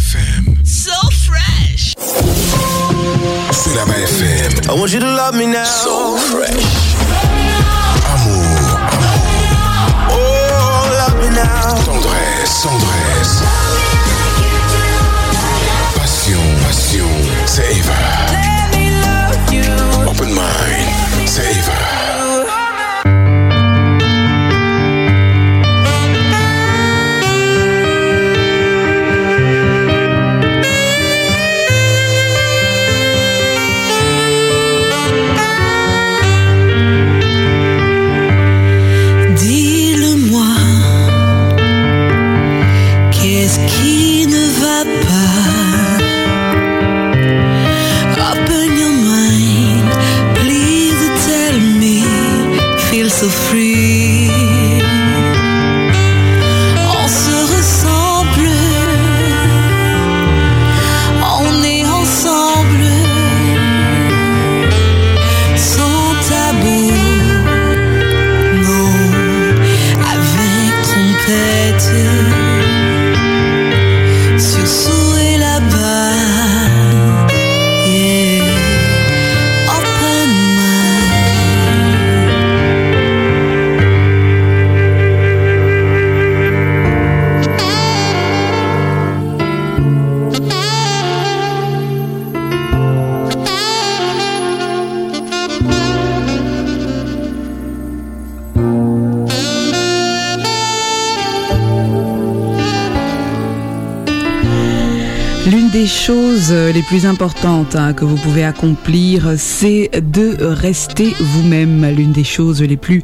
FM. So fresh. C'est la FM. I want you to love me now. So fresh. Amour, Oh, love me now. tendresse, tendresse. Passion, passion, c'est Eva. Choses les plus importantes hein, que vous pouvez accomplir, c'est de rester vous-même. L'une des choses les plus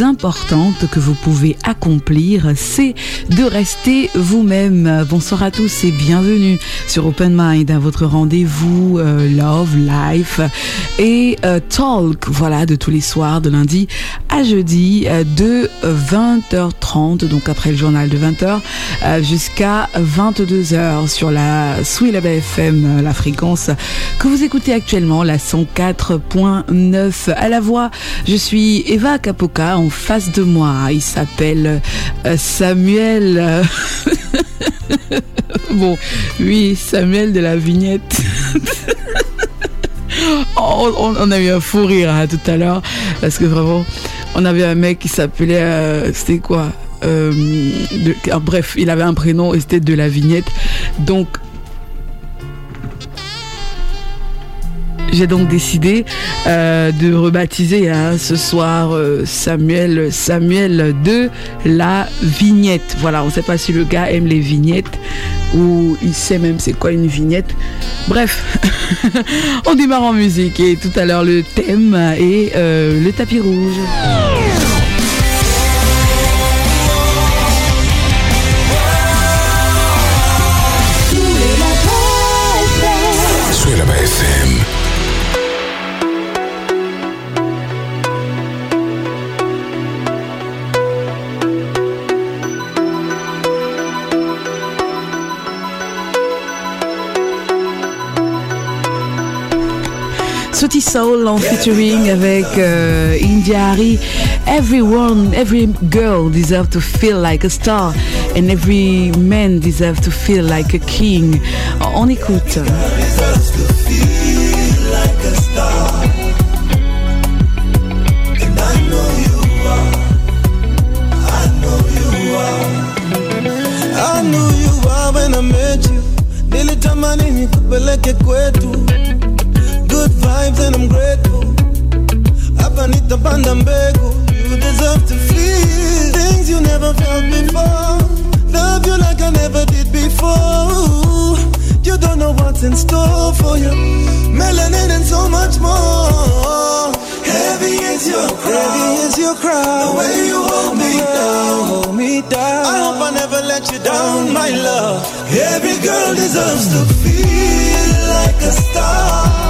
importantes que vous pouvez accomplir, c'est de rester vous-même. Bonsoir à tous et bienvenue sur Open Mind, à votre rendez-vous euh, Love, Life et euh, Talk, voilà, de tous les soirs, de lundi à jeudi, euh, de 20h30, donc après le journal de 20h, euh, jusqu'à 22h sur la Sweet FM, euh, la fréquence que vous écoutez actuellement, la 104.9 à la voix. Je suis Eva Capoca, en face de moi, il s'appelle euh, Samuel. bon, oui, Samuel de la vignette. Oh, on, a eu un fou rire hein, tout à l'heure parce que vraiment on avait un mec qui s'appelait euh, c'était quoi Euh, bref il avait un prénom et c'était de la vignette donc j'ai donc décidé euh, de rebaptiser hein, ce soir euh, Samuel Samuel de la vignette. Voilà, on ne sait pas si le gars aime les vignettes ou il sait même c'est quoi une vignette. Bref, on démarre en musique et tout à l'heure le thème est euh, le tapis rouge. Sauti Soul en featuring avec euh, Indiari. Everyone, every girl deserves to feel like a star and every man deserves to feel like a king. On écoute. I knew you are when I met you. Nilitamani kwetu. Good vibes and I'm grateful. Hapa nitapanda mbegu. You deserve to feel things you never felt before. Love you like I never did before. You don't know what's in store for you. Melanin and so much more. Heavy is your crown. Heavy is your crown. The way you hold me down. Hold me down. I hope I never let you down, my love. Every girl deserves to feel like a star.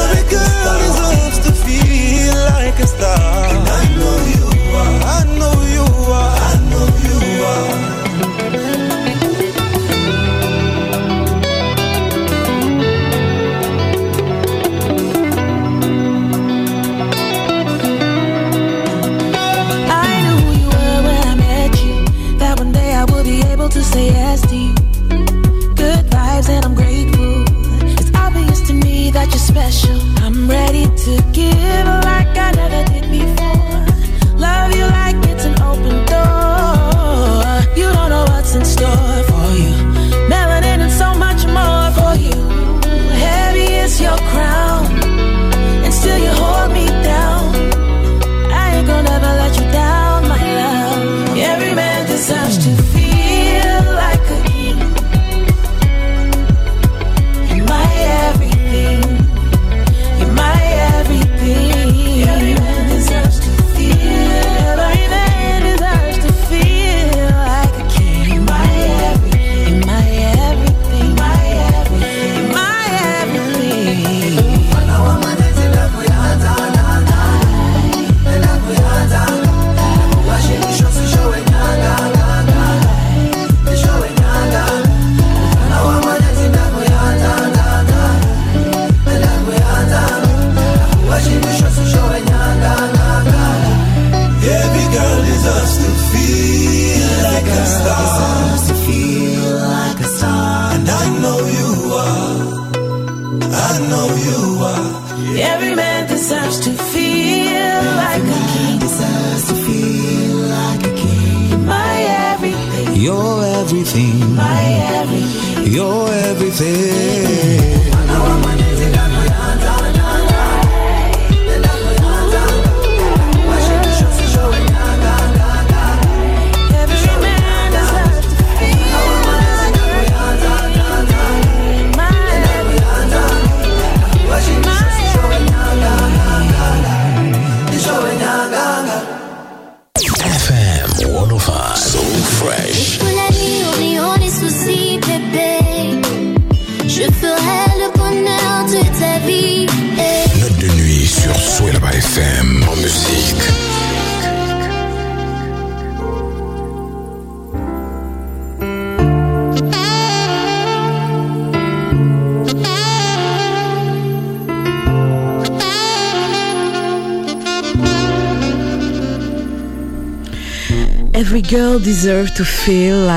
Every girl deserves to feel like a star. And I know you to give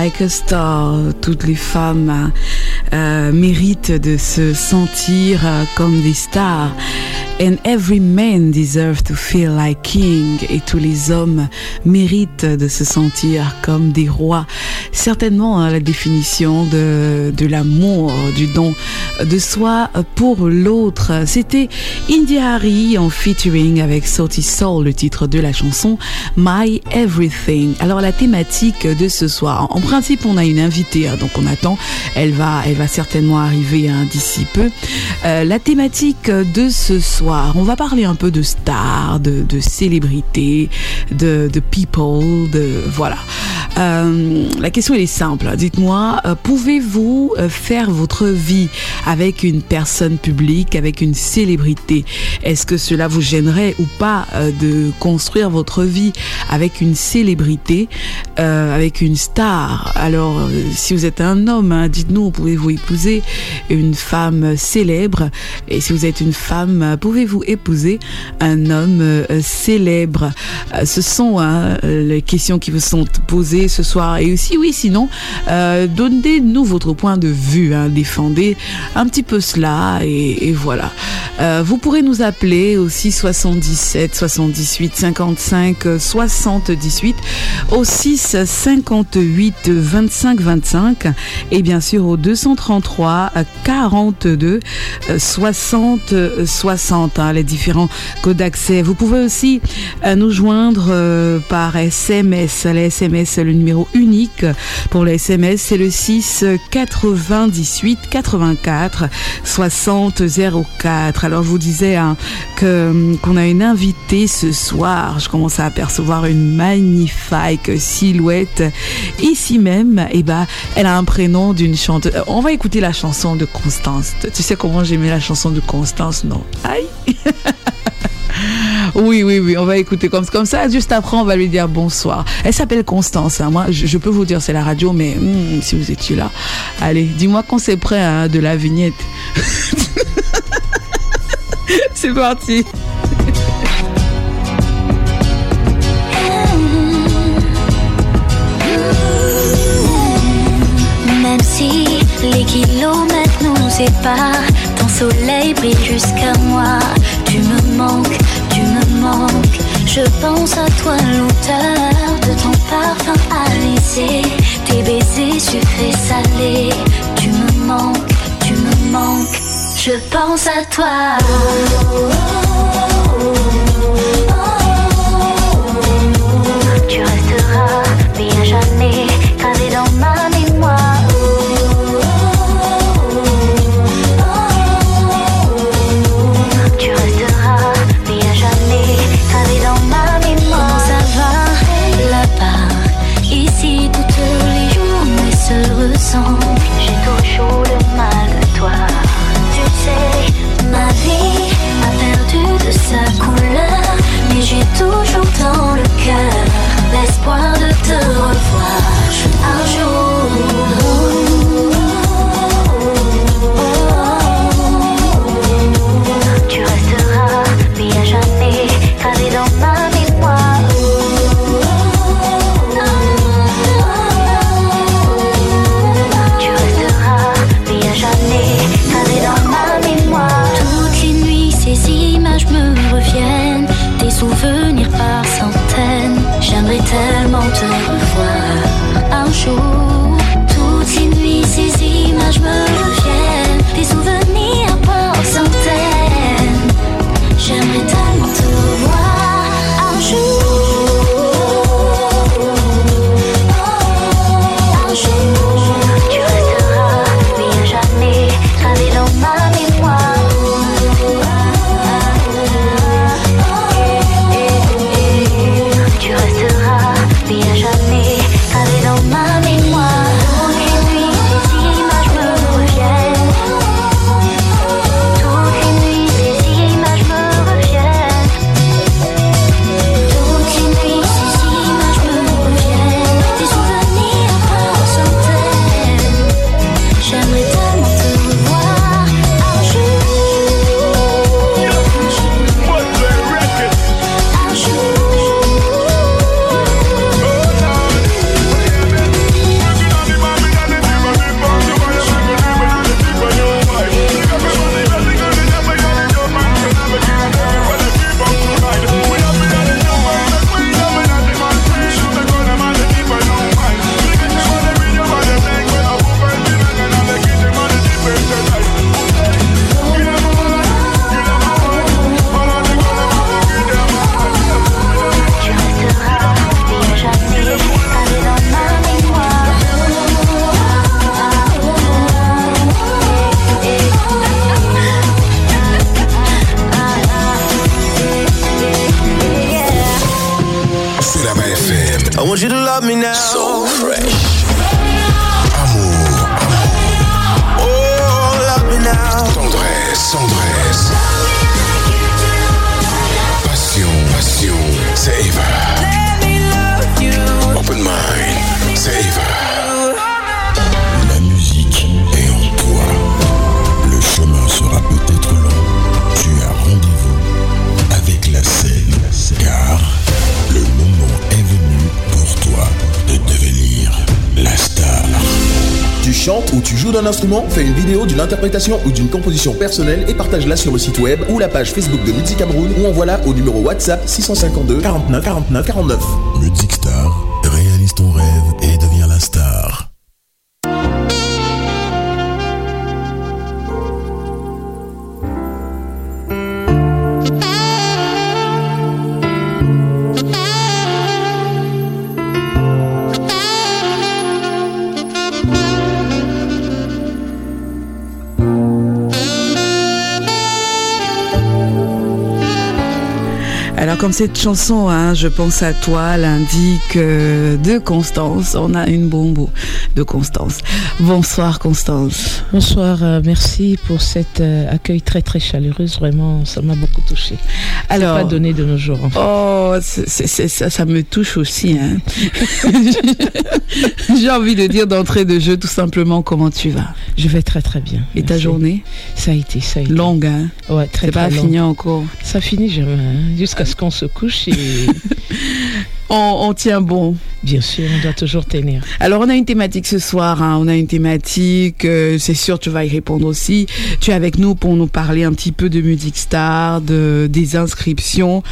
like a star. Toutes les femmes euh, méritent de se sentir euh, comme des stars. And every man deserves to feel like king. Et tous les hommes méritent de se sentir comme des rois. Certainement hein, la définition de, de l'amour, du don de soi pour l'autre. C'était India Harry en featuring avec Sauti Soul, le titre de la chanson My Everything. Alors la thématique de ce soir, en principe on a une invitée, hein, donc on attend, elle va, elle va certainement arriver hein, d'ici peu. Euh, la thématique de ce soir, on va parler un peu de stars, de, de célébrités, de, de people, de voilà. Euh, la question est simple. Dites-moi, euh, pouvez-vous euh, faire votre vie avec une personne publique, avec une célébrité? Est-ce que cela vous gênerait ou pas de construire votre vie avec une célébrité, avec une star? Alors, si vous êtes un homme, hein, dites-nous, pouvez-vous épouser une femme célèbre? Et si vous êtes une femme, pouvez-vous épouser un homme célèbre? Ce sont hein, les questions qui vous sont posées ce soir. Et aussi, oui, sinon, euh, donnez-nous votre point de vue, hein, défendez un petit peu cela et, voilà. Euh, vous pourrez nous appeler aussi 77 78 55 78 au 6 58 25 25 et bien sûr au 233 42 60 60 les différents codes d'accès. Vous pouvez aussi euh, nous joindre par SMS. Les SMS, le numéro unique pour les SMS, c'est le 6 98 84 60 04. Alors je vous disais hein, que qu'on a une invitée ce soir. Je commence à apercevoir une magnifique silhouette ici même. Et eh bah, ben, elle a un prénom d'une chanteuse. On va écouter la chanson de Constance. Tu sais comment j'aimais la chanson de Constance, non? Aïe Oui, oui, oui, on va écouter comme, comme ça. Juste après, on va lui dire bonsoir. Elle s'appelle Constance. Hein. Moi, je, peux vous dire, c'est la radio, mais hmm, si vous étiez là, allez, dis-moi quand c'est prêt hein, de la vignette. c'est parti. Même si les kilomètres nous séparent, ton soleil brille jusqu'à moi. Tu me tu me manques, tu me manques. Je pense à toi l'odeur de ton parfum alisé, tes baisers sucrés salés. Tu me manques, tu me manques. Je pense à toi. Oh, love me now. So d'un instrument Fais une vidéo d'une interprétation ou d'une composition personnelle et partage-la sur le site web ou la page Facebook de Musique Cameroun ou envoie-la au numéro WhatsApp 652 49 49 49. Music cette chanson, hein, je pense à toi, l'indique euh, de Constance, on a une bombe de Constance. Bonsoir Constance. Bonsoir, euh, merci pour cet euh, accueil très très chaleureux. Vraiment, ça m'a beaucoup touché. Alors- pas donné de nos jours. en fait. Oh, c'est- c'est- c'est- ça, ça me touche aussi. Hein. J'ai envie de dire d'entrée de jeu tout simplement comment tu vas. Je vais très très bien. Et ta journée? Ça a été, ça a été. longue, hein. Ouais, très C'est pas très long. fini encore. Ça finit jamais, hein, jusqu'à ce qu'on se couche et On, on tient bon. Bien sûr, on doit toujours tenir. Alors, on a une thématique ce soir. Hein. On a une thématique. Euh, c'est sûr, tu vas y répondre aussi. Tu es avec nous pour nous parler un petit peu de Music Star, de, des inscriptions.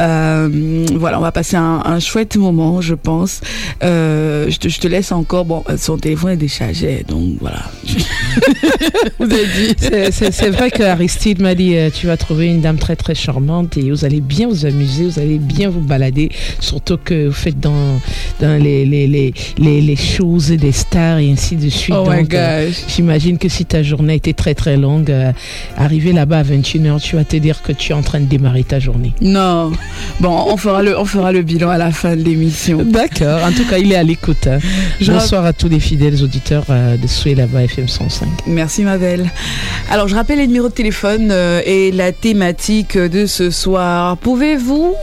Euh, voilà, on va passer un, un, chouette moment, je pense. Euh, je, te, je, te, laisse encore. Bon, son téléphone est déchargé, donc voilà. c'est vrai que Aristide m'a dit tu vas trouver une dame très très charmante et vous allez bien vous amuser, vous allez bien vous balader, surtout que vous faites dans dans les, les, les, les, choses des stars et ainsi de suite. Oh Donc, euh, j'imagine que si ta journée était très très longue, euh, arriver là-bas à 21h, tu vas te dire que tu es en train de démarrer ta journée. Non. Bon, on fera le, on fera le bilan à la fin de l'émission. D'accord. En tout cas, il est à l'écoute. Hein. Bonsoir à tous les fidèles auditeurs euh, de Souhait là-bas FM 105. Merci ma belle. Alors, je rappelle les numéros de téléphone et la thématique de ce soir. Pouvez-vous,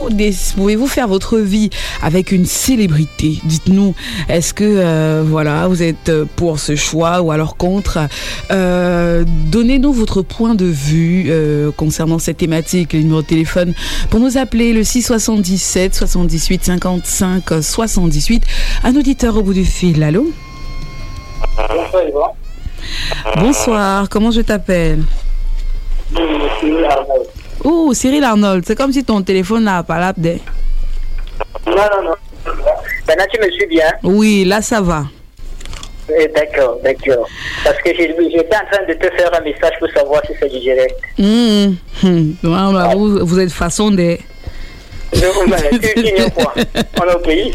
pouvez-vous faire votre vie avec une célébrité? Dites-nous, est-ce que euh, voilà, vous êtes pour ce choix ou alors contre? Euh, Donnez-nous votre point de vue euh, concernant cette thématique. Le numéro de téléphone pour nous appeler le 677 78 55 78. Un auditeur au bout du fil. Allô? Bonsoir. Bonsoir. Comment je t'appelle? Oh, Cyril Arnold. C'est comme si ton téléphone n'a pas. Non, non, non. Maintenant, tu me suis bien Oui, là, ça va. Eh, d'accord, d'accord. Parce que j'étais en train de te faire un message pour savoir si c'est du direct. Mmh. Mmh. Vous, vous, êtes façon de... tu quoi On est au pays.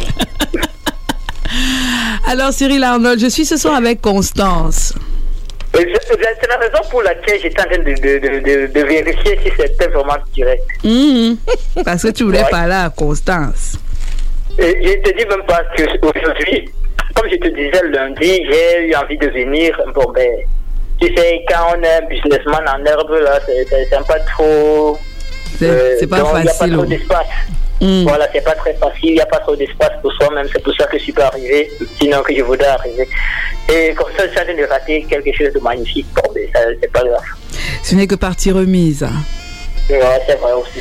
Alors, Cyril Arnold, je suis ce soir avec Constance. C'est la raison pour laquelle j'étais en train de, de, de, de vérifier si c'était vraiment direct. Mmh. Parce que tu voulais ouais. parler à Constance. Et je te dis même pas que aujourd'hui, comme je te disais lundi, j'ai eu envie de venir. Bon, ben, tu sais, quand on est un businessman en herbe, là, c'est pas trop. C'est euh, pas facile. Il n'y a pas trop d'espace. Mm. Voilà, c'est pas très facile, il n'y a pas trop d'espace pour soi-même, c'est pour ça que je suis pas arrivé, sinon que je voudrais arriver. Et comme ça, ça vient de rater quelque chose de magnifique. Bon, ben, c'est pas grave. Ce n'est que partie remise. Ouais, c'est vrai aussi.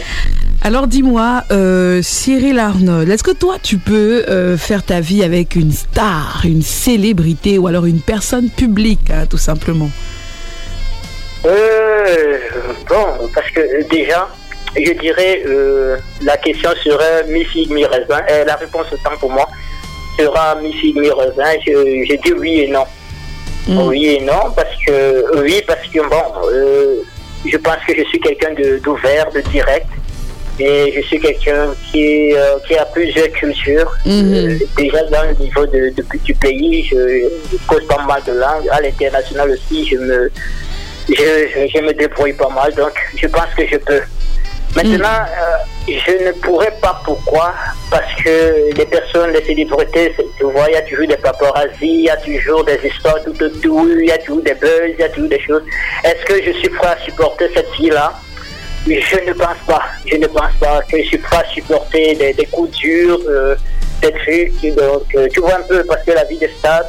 Alors dis-moi, euh, Cyril Arnold, est-ce que toi tu peux euh, faire ta vie avec une star, une célébrité ou alors une personne publique, hein, tout simplement? Euh, Bon, parce que déjà, je dirais euh, la question serait mi-figue, mi-raisin. la réponse autant pour moi sera mi-figue, mi-raisin. Je, je, dis oui et non. Mm. Oui et non, parce que oui, parce que bon, je pense que je suis quelqu'un d'ouvert, de, de direct. Et je suis quelqu'un qui, euh, qui a plusieurs cultures. Mm -hmm. euh, déjà dans le niveau de, de, du pays, je, je cause pas mal de langues. À l'international aussi, je me, je, je, je, me débrouille pas mal. Donc, je pense que je peux. Maintenant, mm -hmm. euh, je ne pourrais pas pourquoi? Parce que les personnes, les célébrités, tu vois, il y a toujours des paparazzi, il y a toujours des histoires tout autour, il y a toujours des buzz, il y a toujours des choses. Est-ce que je suis prêt à supporter cette vie-là je ne pense pas. Je ne pense pas que je suis prêt à supporter des, des coups durs, euh, des trucs. Donc, euh, tu vois un peu, parce que la vie de star,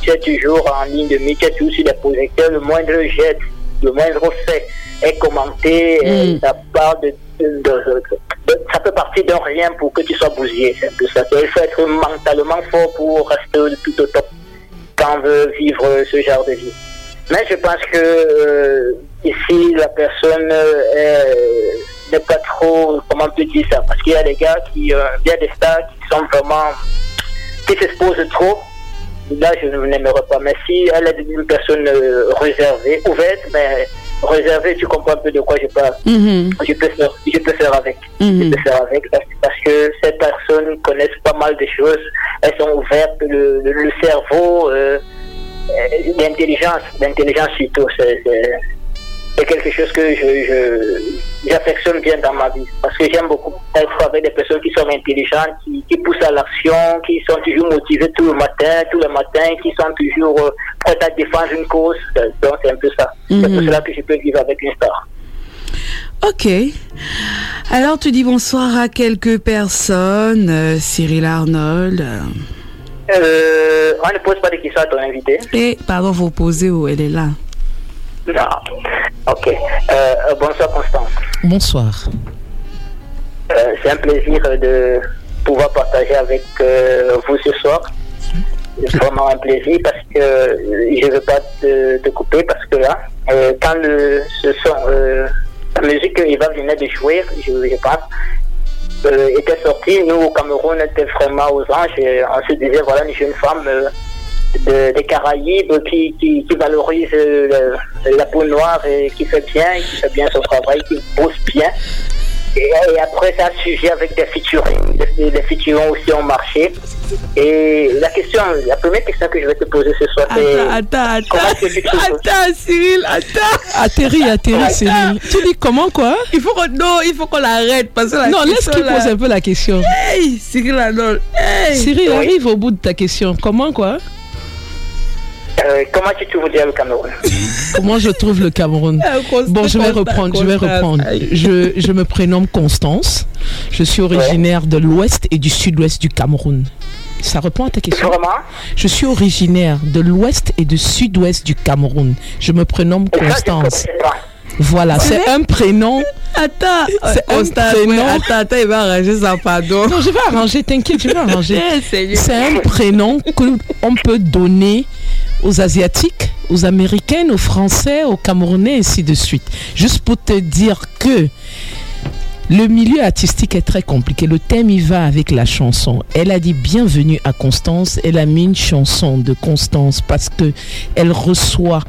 tu es toujours en ligne de mire, tu es toujours sur des projecteurs. Le moindre jet, le moindre fait est commenté. Mm. ça parle de, de, de, de, Ça peut partir d'un rien pour que tu sois bousillé. C'est un peu ça. Il faut être mentalement fort pour rester tout au top quand on veut vivre ce genre de vie. Mais je pense que euh, ici, la personne n'est pas trop, comment on peut dire ça, parce qu'il y a des gars qui, euh, il y a des stars qui sont vraiment, qui s'exposent trop. Là, je ne l'aimerais pas. Mais si elle est une personne euh, réservée, ouverte, mais réservée, tu comprends un peu de quoi je parle. Mm -hmm. Je peux faire, je peux faire avec. Mm -hmm. Je peux faire avec parce, parce, que ces personnes connaissent pas mal de choses. Elles sont ouvertes, le, le, le cerveau. Euh, l'intelligence, l'intelligence surtout, c'est quelque chose que je, je j'affectionne bien dans ma vie parce que j'aime beaucoup être avec des personnes qui sont intelligentes, qui, qui poussent à l'action, qui sont toujours motivées tout le matin, tout le matin, qui sont toujours euh, prêtes à défendre une cause. Donc c'est un peu ça. Mm -hmm. C'est pour cela que je peux vivre avec une star. Ok. Alors tu dis bonsoir à quelques personnes, euh, Cyril Arnold. Euh, on ne pose pas de questions à ton invité. Et pardon, vous posez où? Elle est là. Non. Ok. Euh, bonsoir Constance. Bonsoir. Euh, C'est un plaisir de, pouvoir partager avec euh, vous ce soir. C'est vraiment un plaisir parce que euh, je ne veux pas te, te couper parce que là, euh, quand le, ce son, euh, la musique que Eva venait de jouer, je, je pense, euh, était sortie, nous au Cameroun, on était vraiment aux anges et on se disait, voilà une jeune femme euh, de- des Caraïbes qui, qui, qui valorise euh, le- la peau noire et qui fait bien, qui fait bien son travail, qui bosse bien. Et, et après, ça a suivi avec des featuring. Les, les featuring aussi ont marché. Et la question, la première question que je vais te poser ce soir, c'est Attends, attends, attends. Attends, Cyril, attends. Atterri, atterri, Cyril. Tu dis comment quoi? Il faut qu'on, non, il faut qu'on l'arrête parce que la Non, laisse qu'il pose un peu la question. Hey, Cyril, non. Hey. Cyril, Oui. arrive au bout de ta question. Comment quoi? Euh, comment tu trouves dire le Cameroun Comment je trouve le Cameroun constat, Bon, je vais reprendre, je vais reprendre. Je, je me prénomme Constance. Je suis originaire de l'ouest et du sud-ouest du Cameroun. Ça répond à ta question Vraiment Je suis originaire de l'ouest et du sud-ouest du Cameroun. Je me prénomme Constance. Voilà, c'est un prénom. Attends, C'est un prénom. ouais, attends, attends, il va arranger ça, pardon. Non, je vais arranger, t'inquiète, je vais arranger. C'est un prénom qu'on peut donner aux Asiatiques, aux Américaines, aux Français, aux Camerounais, ainsi de suite. Juste pour te dire que le milieu artistique est très compliqué. Le thème y va avec la chanson. Elle a dit bienvenue à Constance. Elle a mis une chanson de Constance parce que elle reçoit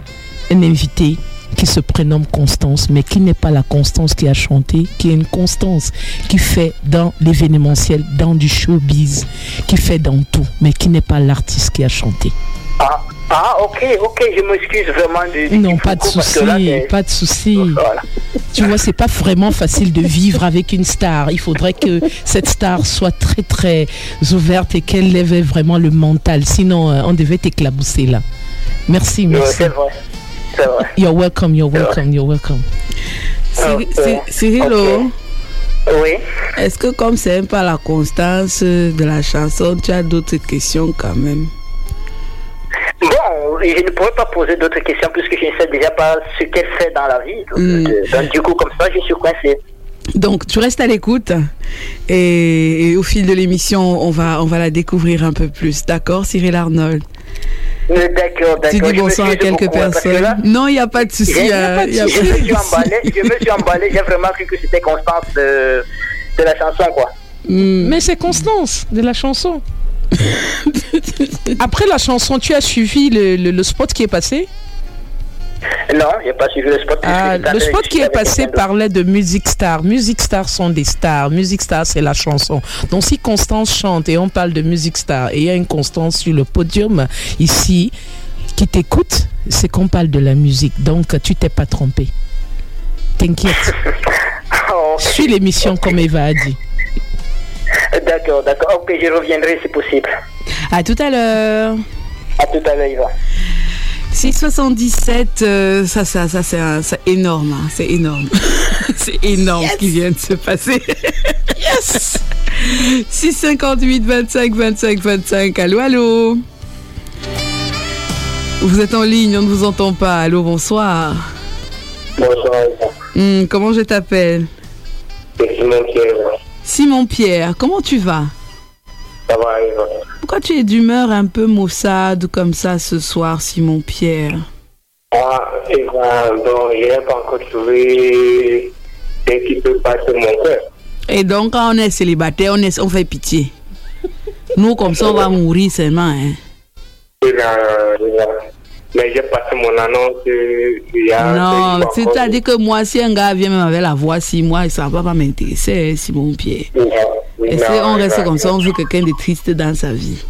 un invité qui se prénomme Constance, mais qui n'est pas la Constance qui a chanté, qui est une Constance qui fait dans l'événementiel, dans du showbiz, qui fait dans tout, mais qui n'est pas l'artiste qui a chanté. Ah, ah, ok, ok, je m'excuse vraiment du Non, pas de souci, pas de souci. Tu vois, c'est pas vraiment facile de vivre avec une star. Il faudrait que cette star soit très très ouverte et qu'elle lève vraiment le mental. Sinon, euh, on devait t'éclabousser là. Merci, Ouais, merci. c'est vrai. C'est vrai. You're welcome, you're welcome, you're welcome. Cyri- Ok. Cy- Cyrilo, Ok. Oui. est-ce que comme c'est un peu la constance de la chanson, tu as d'autres questions quand même? Bon, je ne pourrais pas poser d'autres questions puisque je ne sais déjà pas ce qu'elle fait dans la vie. Donc, Mm. euh, donc, du coup, comme ça, je suis coincé. Donc, tu restes à l'écoute et, et au fil de l'émission, on va, on va la découvrir un peu plus. D'accord, Cyril Arnold? Euh, D'accord, d'accord. Tu dis bonsoir à quelques hein, que personnes. là, Non, il n'y a pas de souci. a je pas me de suis emballé, je me suis emballé, j'ai vraiment cru que c'était Constance de, de la chanson, quoi. Hmm. Mais c'est Constance de la chanson. Après la chanson, tu as suivi le, le- le spot qui est passé? Non, j'ai pas suivi le spot. Ah, Le spot qui est passé parlait de Music Star. Music Star sont des stars. Music Star, c'est la chanson. Donc si Constance chante et on parle de Music Star et il y a une Constance sur le podium ici qui t'écoute, c'est qu'on parle de la musique. Donc tu t'es pas trompé. T'inquiète. Oh, Suis l'émission comme Eva a dit. D'accord, d'accord. Ok, je reviendrai si possible. À tout à l'heure. À tout à l'heure, Yvan. 677, euh, ça, ça, ça, c'est un- c'est énorme, hein, c'est énorme. c'est énorme ce qui vient de se passer. yes! 658, 25, 25, 25. Allô, allô? Vous êtes en ligne, on ne vous entend pas. Allô, bonsoir. Bonsoir. Hmm, comment je t'appelle? Simon Pierre. Comment tu vas? Ça va, Yvan. Pourquoi tu es d'humeur un peu maussade comme ça ce soir, Simon Pierre? Ah, Yvan, bon, je n'ai pas encore trouvé ce qui peut passer mon cœur. Et donc, quand on est célibataire, on, est, on fait pitié. Nous, comme ça, on va mourir seulement. Hein. Yvan, Yvan. Mais j'ai passé mon annonce il y a... Non, c'est-à-dire que moi, si un gars vient même avec la voix, si moi, ça va pas m'intéresser, Simon Pierre. encore. Et Non, c'est- on reste comme ça, on veut quelqu'un de triste dans sa vie.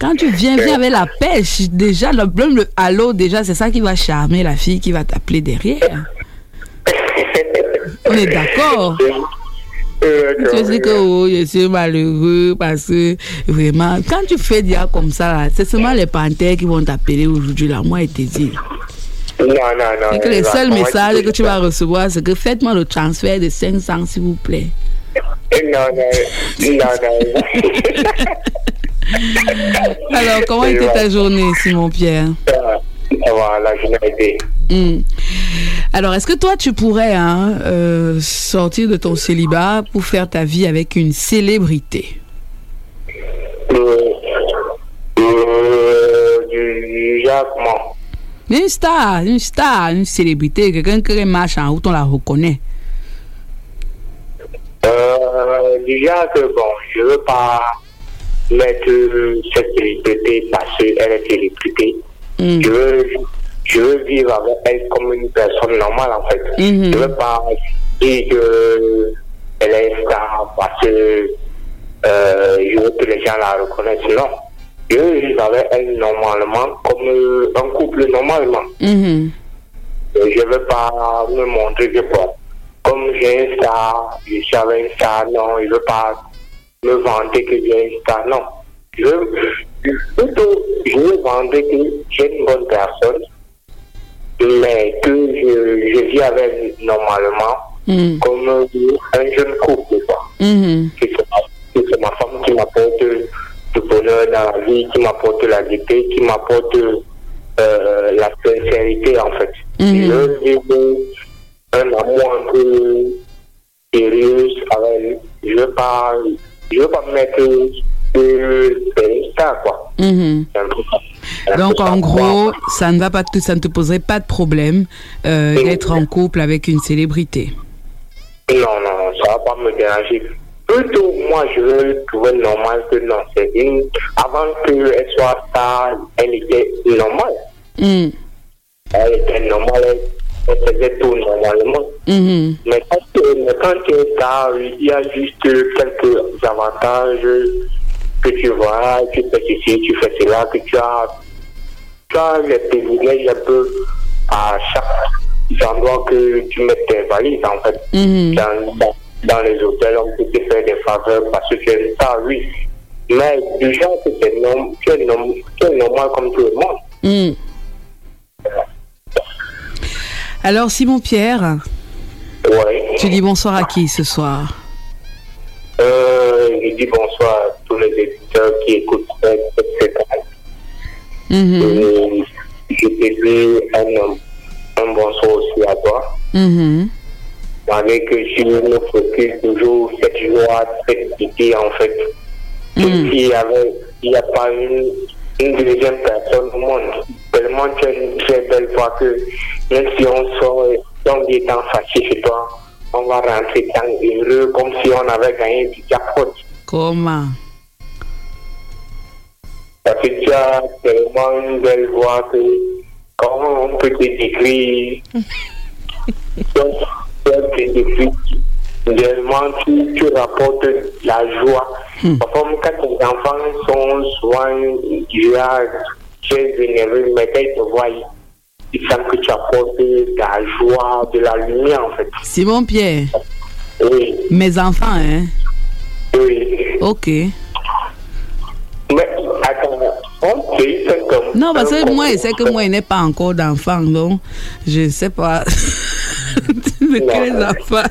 Quand tu viens, viens avec la pêche. Déjà, le problème, le allô, déjà, c'est ça qui va charmer la fille qui va t'appeler derrière. On est d'accord. Euh, Tu veux dire que oh, je suis malheureux parce que vraiment, quand tu fais déjà comme ça, c'est seulement les panthères qui vont t'appeler aujourd'hui, là, moi, et te dire. Non, non, non. Et que le Yvan, seul comment message tu que tu vas recevoir, c'est que faites-moi le transfert de 500, s'il vous plaît. Non, non, non, non. Alors, comment était ta journée, Simon Hmm. Alors, est-ce que toi, tu pourrais hein, euh, sortir de ton célibat pour faire ta vie avec une célébrité? Euh, euh, du genre comment Une star, une star, une célébrité, quelqu'un qui marche en route, on la reconnaît. euh, genre que bon, je veux pas mettre cette célébrité parce qu'elle est célébrité. Hmm. Je veux, je veux vivre avec elle comme une personne normale en fait. Mhm. Je veux pas dire que elle est star parce que euh, je veux que les gens la reconnaissent. Non. Je veux vivre avec elle normalement, comme euh, un couple normalement. Mhm. Et je veux pas me montrer que bon, comme j'ai une star, je suis avec une star, non, je veux pas me vanter que j'ai une star, non. Je veux, plutôt, je veux vanter que j'ai une bonne personne, mais que je, je vis avec normalement, Mhm. comme un jeune couple. Que c'est ma, femme qui m'apporte le bonheur dans la vie, qui m'apporte la gaieté, qui m'apporte euh, la sincérité, en fait. Mhm. Je veux vivre un amour un peu sérieux avec elle. Je veux pas, je veux pas me mettre que quoi. Mhm. Donc en gros, ça ne va pas te, ça ne te poserait pas de problème euh, d'être en couple avec une célébrité. Non, non, ça va pas me déranger. Plutôt, moi, je veux trouver normal que non, c'est une. Avant qu'elle soit star, elle était normale. Mhm. Elle était normale, elle, elle faisait tout normalement. Mhm. Mais quand, mais quand tu es star, il y a juste quelques avantages que tu vois, tu fais ceci, tu fais cela, que tu as, tu as les privilèges un peu à chaque endroit que tu mets tes valises, en fait. Mhm. Dans, dans, dans les hôtels, on peut te faire des faveurs parce que tu es star, oui. Mais du genre que tu es, norm- tu es norm- tu es normal comme tout le monde. Mhm. Alors Simon Pierre, Ouais. tu dis bonsoir à qui ce soir? Euh, je dis bonsoir à tous les éditeurs qui écoutent cette. Et je te dis un, un bonsoir aussi à toi. Malgré que je me focus toujours cette joie, cette idée en fait. Y avait, il n'y a pas une, une deuxième personne au monde. Tellement tu as une très belle voix que même si on sort, on est en fâché chez toi, on va rentrer tant heureux comme si on avait gagné du jackpot. Comment? Parce que tu as tellement une belle voix que comment on peut te décrire? Donc, tu te décrire tellement tu, tu rapportes la joie. Parfois, même quand tes enfants sont souvent du genre très énervés, mais quand ils te voient, ils savent que tu apportes de la joie, de la lumière en fait. Simon Pierre, Oui, mes enfants, hein oui. Ok. Mais attends, on. Non, parce que moi, je sais que moi, il n'est pas encore d'enfant, donc je ne sais pas. de quels enfants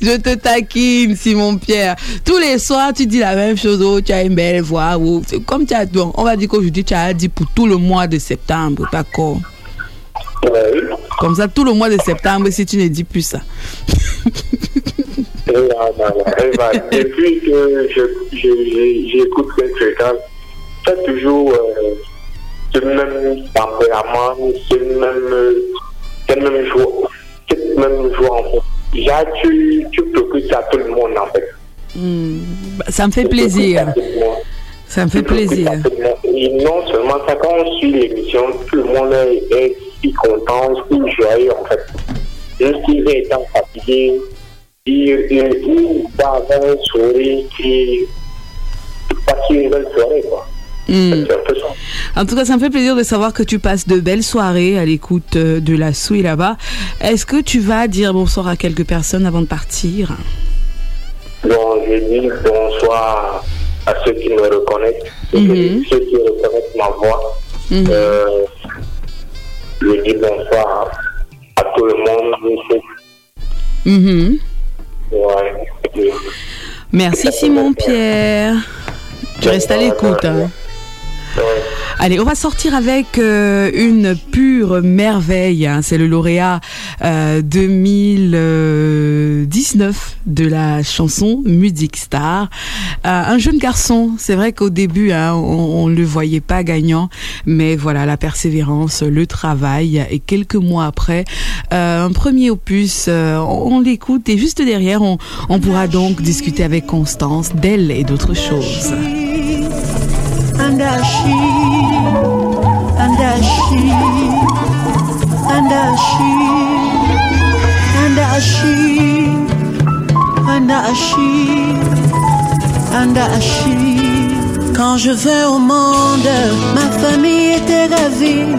Je te taquine, Simon Pierre. Tous les soirs, tu dis la même chose. Oh, tu as une belle voix. Oh, comme tu as. bon, on va dire qu'aujourd'hui, tu as dit pour tout le mois de septembre. D'accord. Oui. Comme ça, tout le mois de septembre, si tu ne dis plus ça. Non, non, non. Eva, depuis que je- je- je- j'écoute cette fréquence, c'est toujours euh, ce même tempérament, ce même, euh, cette même joie, cette même joie en fait. Déjà, tu, tu procures ça à tout le monde en fait. Hmm, bah, ça me fait plaisir. ça me fait plaisir. Et non seulement ça, quand on suit l'émission, tout le monde est si content, si joyeux en fait. S'il est étant fatigué, il, il, il va avoir un sourire qui passe une belle soirée quoi. Hmm. En tout cas, ça me fait plaisir de savoir que tu passes de belles soirées à l'écoute euh, de la souille là-bas. Est-ce que tu vas dire bonsoir à quelques personnes avant de partir? Donc je dis bonsoir à ceux qui me reconnaissent, ceux, qui, ceux qui reconnaissent ma voix. Mhm. Euh, je dis bonsoir à tout le monde. Mhm. Ouais. Merci Simon Pierre. Tu restes à l'écoute. hein. Allez, on va sortir avec euh, une pure merveille. hein. C'est le lauréat euh, 2019 de la chanson Music Star. Euh, un jeune garçon, c'est vrai qu'au début, hein, on ne le voyait pas gagnant, mais voilà, la persévérance, le travail, et quelques mois après, euh, un premier opus, euh, on, on l'écoute, et juste derrière, on, on pourra donc discuter avec Constance d'elle et d'autres choses. Andashi, Andashi, Andashi, Andashi, Andashi, Andashi. Quand je vais au monde, ma famille était ravie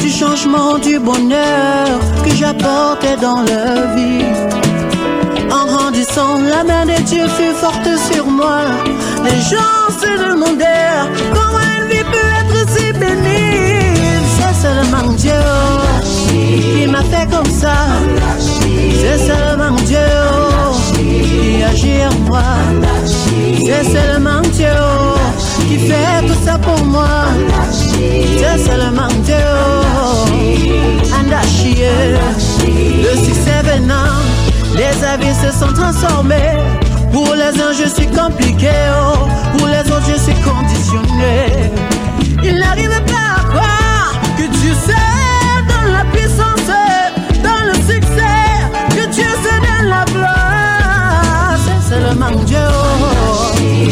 du changement, du bonheur que j'apportais dans leur vie. En grandissant, la main de Dieu fut forte sur moi. Les gens se demandèrent seulement Dieu qui m'a fait comme ça. C'est seulement Dieu qui agit en moi. C'est seulement Dieu qui fait tout ça pour moi. C'est seulement Dieu. Andachi, le succès venant. Les avis se sont transformés. Pour les uns, je suis compliqué. oh. Pour les autres, je suis conditionné. Il n'arrive pas que Dieu sait dans la puissance, dans le succès, que Dieu se donne la gloire. C'est seulement Dieu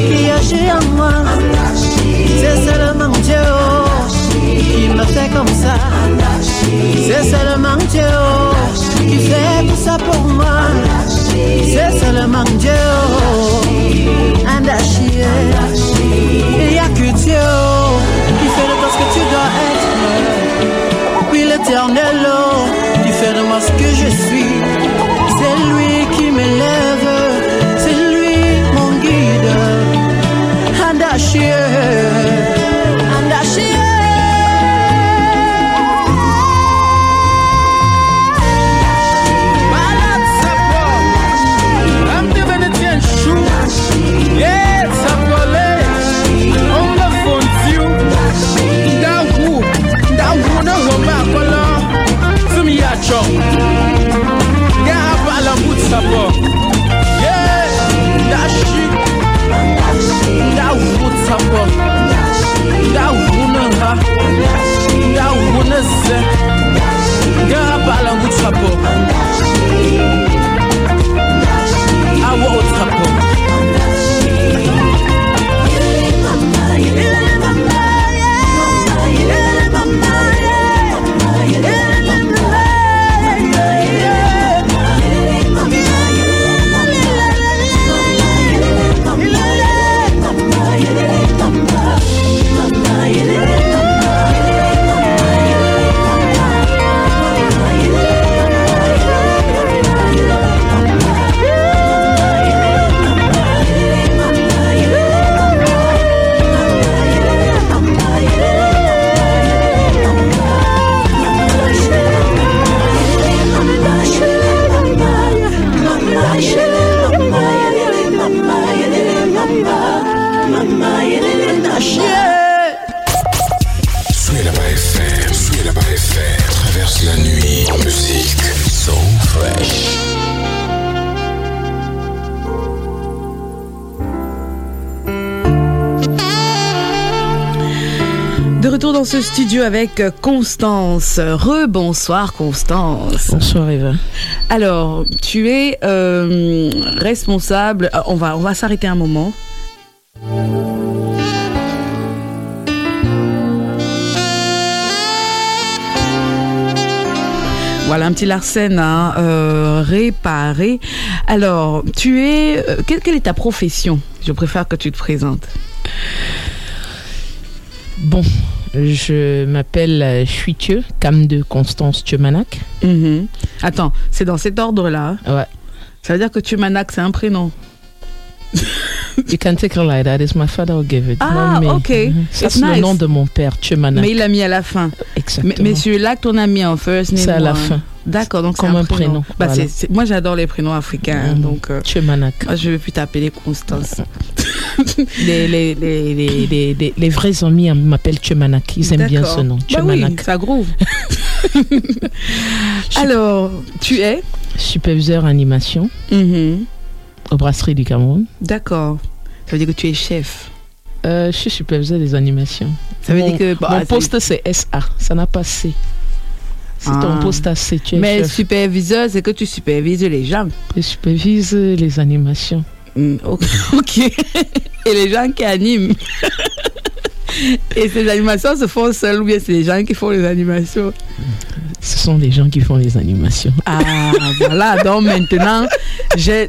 qui agit en moi. C'est seulement Dieu qui me fait comme ça. C'est seulement Dieu qui fait tout ça pour moi. C'est seulement Dieu rapport ce studio avec Constance. Rebonsoir Constance. Bonsoir Eva. Alors, tu es euh, responsable. ah, On va, on va s'arrêter un moment. Voilà un petit Larsen à euh, réparer. Alors, tu es. euh, quelle, quelle est ta profession? Je préfère que tu te présentes. Bon, je m'appelle euh, Chuitieu, Cam de Constance Tchemanak. Mhm. Attends, c'est dans cet ordre-là. hein? Ouais. Ça veut dire que Tumanak, c'est un prénom. You can take it like that. It's my father who gave it. Ah, ok. Mhm. Ça, c'est le nom de mon père, Tchemanak. Mais il l'a mis à la fin. Exactement. Mais, mais celui-là que ton a mis en first name. C'est à la en- fin. D'accord, donc c'est Comme un un prénom. prénom, Bah, voilà. moi, j'adore les prénoms africains. Mhm. Donc, euh, Tchemanak. moi, je vais plus t'appeler Constance. Les, les, les, les, vrais amis m'appellent Chemanak. Ils aiment bien ce nom. Bah oui, Chemanak. ça groove. Alors, tu es Superviseur animation Mhm. aux brasseries du Cameroun. D'accord. Ça veut dire que tu es chef. Euh, je suis superviseur des animations. Ça veut mon, dire que bah, mon poste c'est SA, ça n'a pas C. C'est Ah. ton poste à C, tu es Mais chef. superviseur, c'est que tu supervises les gens. Je supervise les animations. Mm, ok. Et les gens qui animent. Et ces animations se font seules ou bien c'est les gens qui font les animations? Ce sont les gens qui font les animations. Ah, voilà. Donc maintenant, j'ai-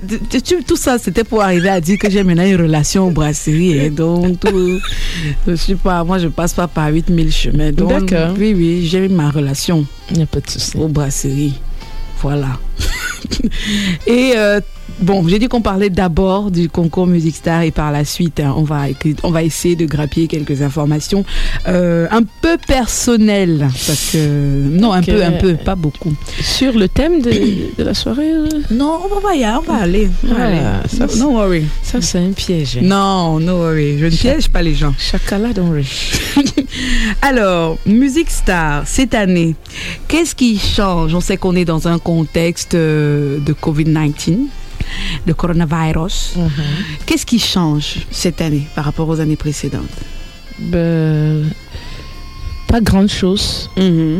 tout ça, c'était pour arriver à dire que j'ai maintenant une relation aux brasseries. Et donc, tout- je suis pas, moi, je passe pas par 8000 chemins. Donc, D'accord. Oui, oui, j'ai ma relation Il n'y a pas de souci. aux brasseries. Voilà. et euh, bon, j'ai dit qu'on parlait d'abord du concours Music Star et par la suite, hein, on, va, on va essayer de grappiller quelques informations euh, un peu personnelles. Parce que, non, un peu, un peu, pas beaucoup. Sur le thème de, de la soirée, euh, Non, on va y aller, on va aller. on va aller. ça, no, no worry. ça c'est un piège. Non, no worry. Je ne piège pas les gens. Chacala don't worry. Alors, Music Star, cette année, qu'est-ce qui change? On sait qu'on est dans un contexte euh, de Covid-19, de coronavirus. Mhm. Qu'est-ce qui change cette année par rapport aux années précédentes? Ben, pas grande chose.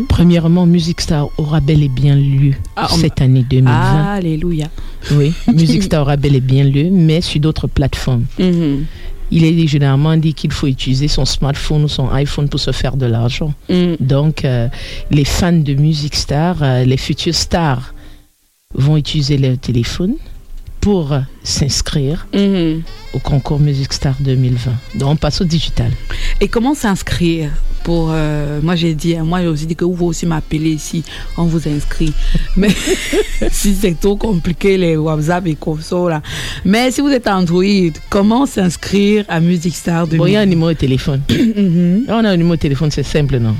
Premièrement, Music Star aura bel et bien lieu Ah, cette année 2020. Alléluia. Oui, Music Star aura bel et bien lieu, mais sur d'autres plateformes. Mhm. Il est généralement dit qu'il faut utiliser son smartphone ou son iPhone pour se faire de l'argent. Mm. Donc, euh, les fans de Music Star, euh, les futurs stars, vont utiliser leur téléphone pour s'inscrire Mhm. au concours Music Star 2020. Donc, on passe au digital. Et comment s'inscrire pour euh, moi j'ai dit hein, moi j'ai aussi dit que vous pouvez aussi m'appeler ici on vous inscrit mais si c'est trop compliqué les WhatsApp et comme ça là mais si vous êtes Android comment s'inscrire à Music Star Bon, il y a un 2020 numéro de téléphone. Mhm. On a un numéro de téléphone, c'est simple, non?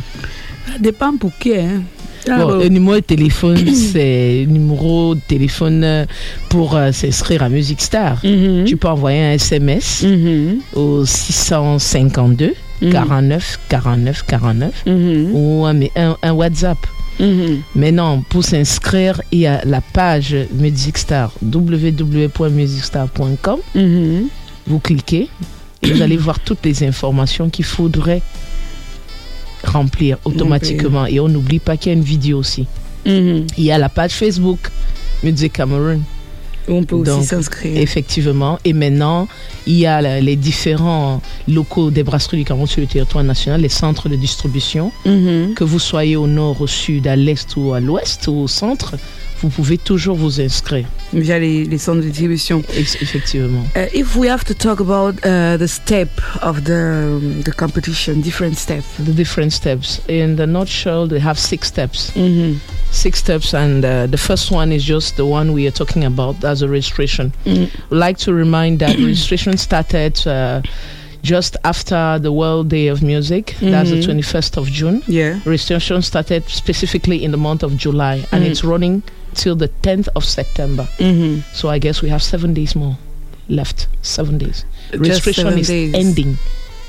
Ça dépend pour qui hein Bon, Alors, le numéro de téléphone, c'est le numéro de téléphone euh, pour euh, s'inscrire à Music Star. mhm. Tu peux envoyer un SMS Mhm. au 652 Mhm. 49 49 49 Mhm. ou un, un- un WhatsApp. Mhm. Maintenant, pour s'inscrire, il y a la page Music Star, www.musicstar.com. Vous cliquez et vous allez voir toutes les informations qu'il faudrait remplir automatiquement. Et on n'oublie pas qu'il y a une vidéo aussi. Mhm. Il y a la page Facebook Music Cameroun. on peut aussi s'inscrire Effectivement. Et maintenant, il y a la- les différents locaux des brasseries du Cameroun sur le territoire national, les centres de distribution. Mhm. Que vous soyez au nord, au sud, à l'est ou à l'ouest ou au centre, vous pouvez toujours vous inscrire. via les, les centres de distribution Effectivement. Uh, if we have to talk about uh, the step of the um, the competition, different steps. The different steps. In the nutshell, they have six steps. Mm-hmm. Six steps, and uh, the first one is just the one we are talking about. That's a registration. Mm. We'd like to remind that registration started uh, just after the World Day of Music. That's the Mhm. 21st of June. Yeah. Registration started specifically in the month of July, and Mm. it's running till the 10th of September. Mm-hmm. So I guess we have seven days more left. Seven days. Registration seven is days. ending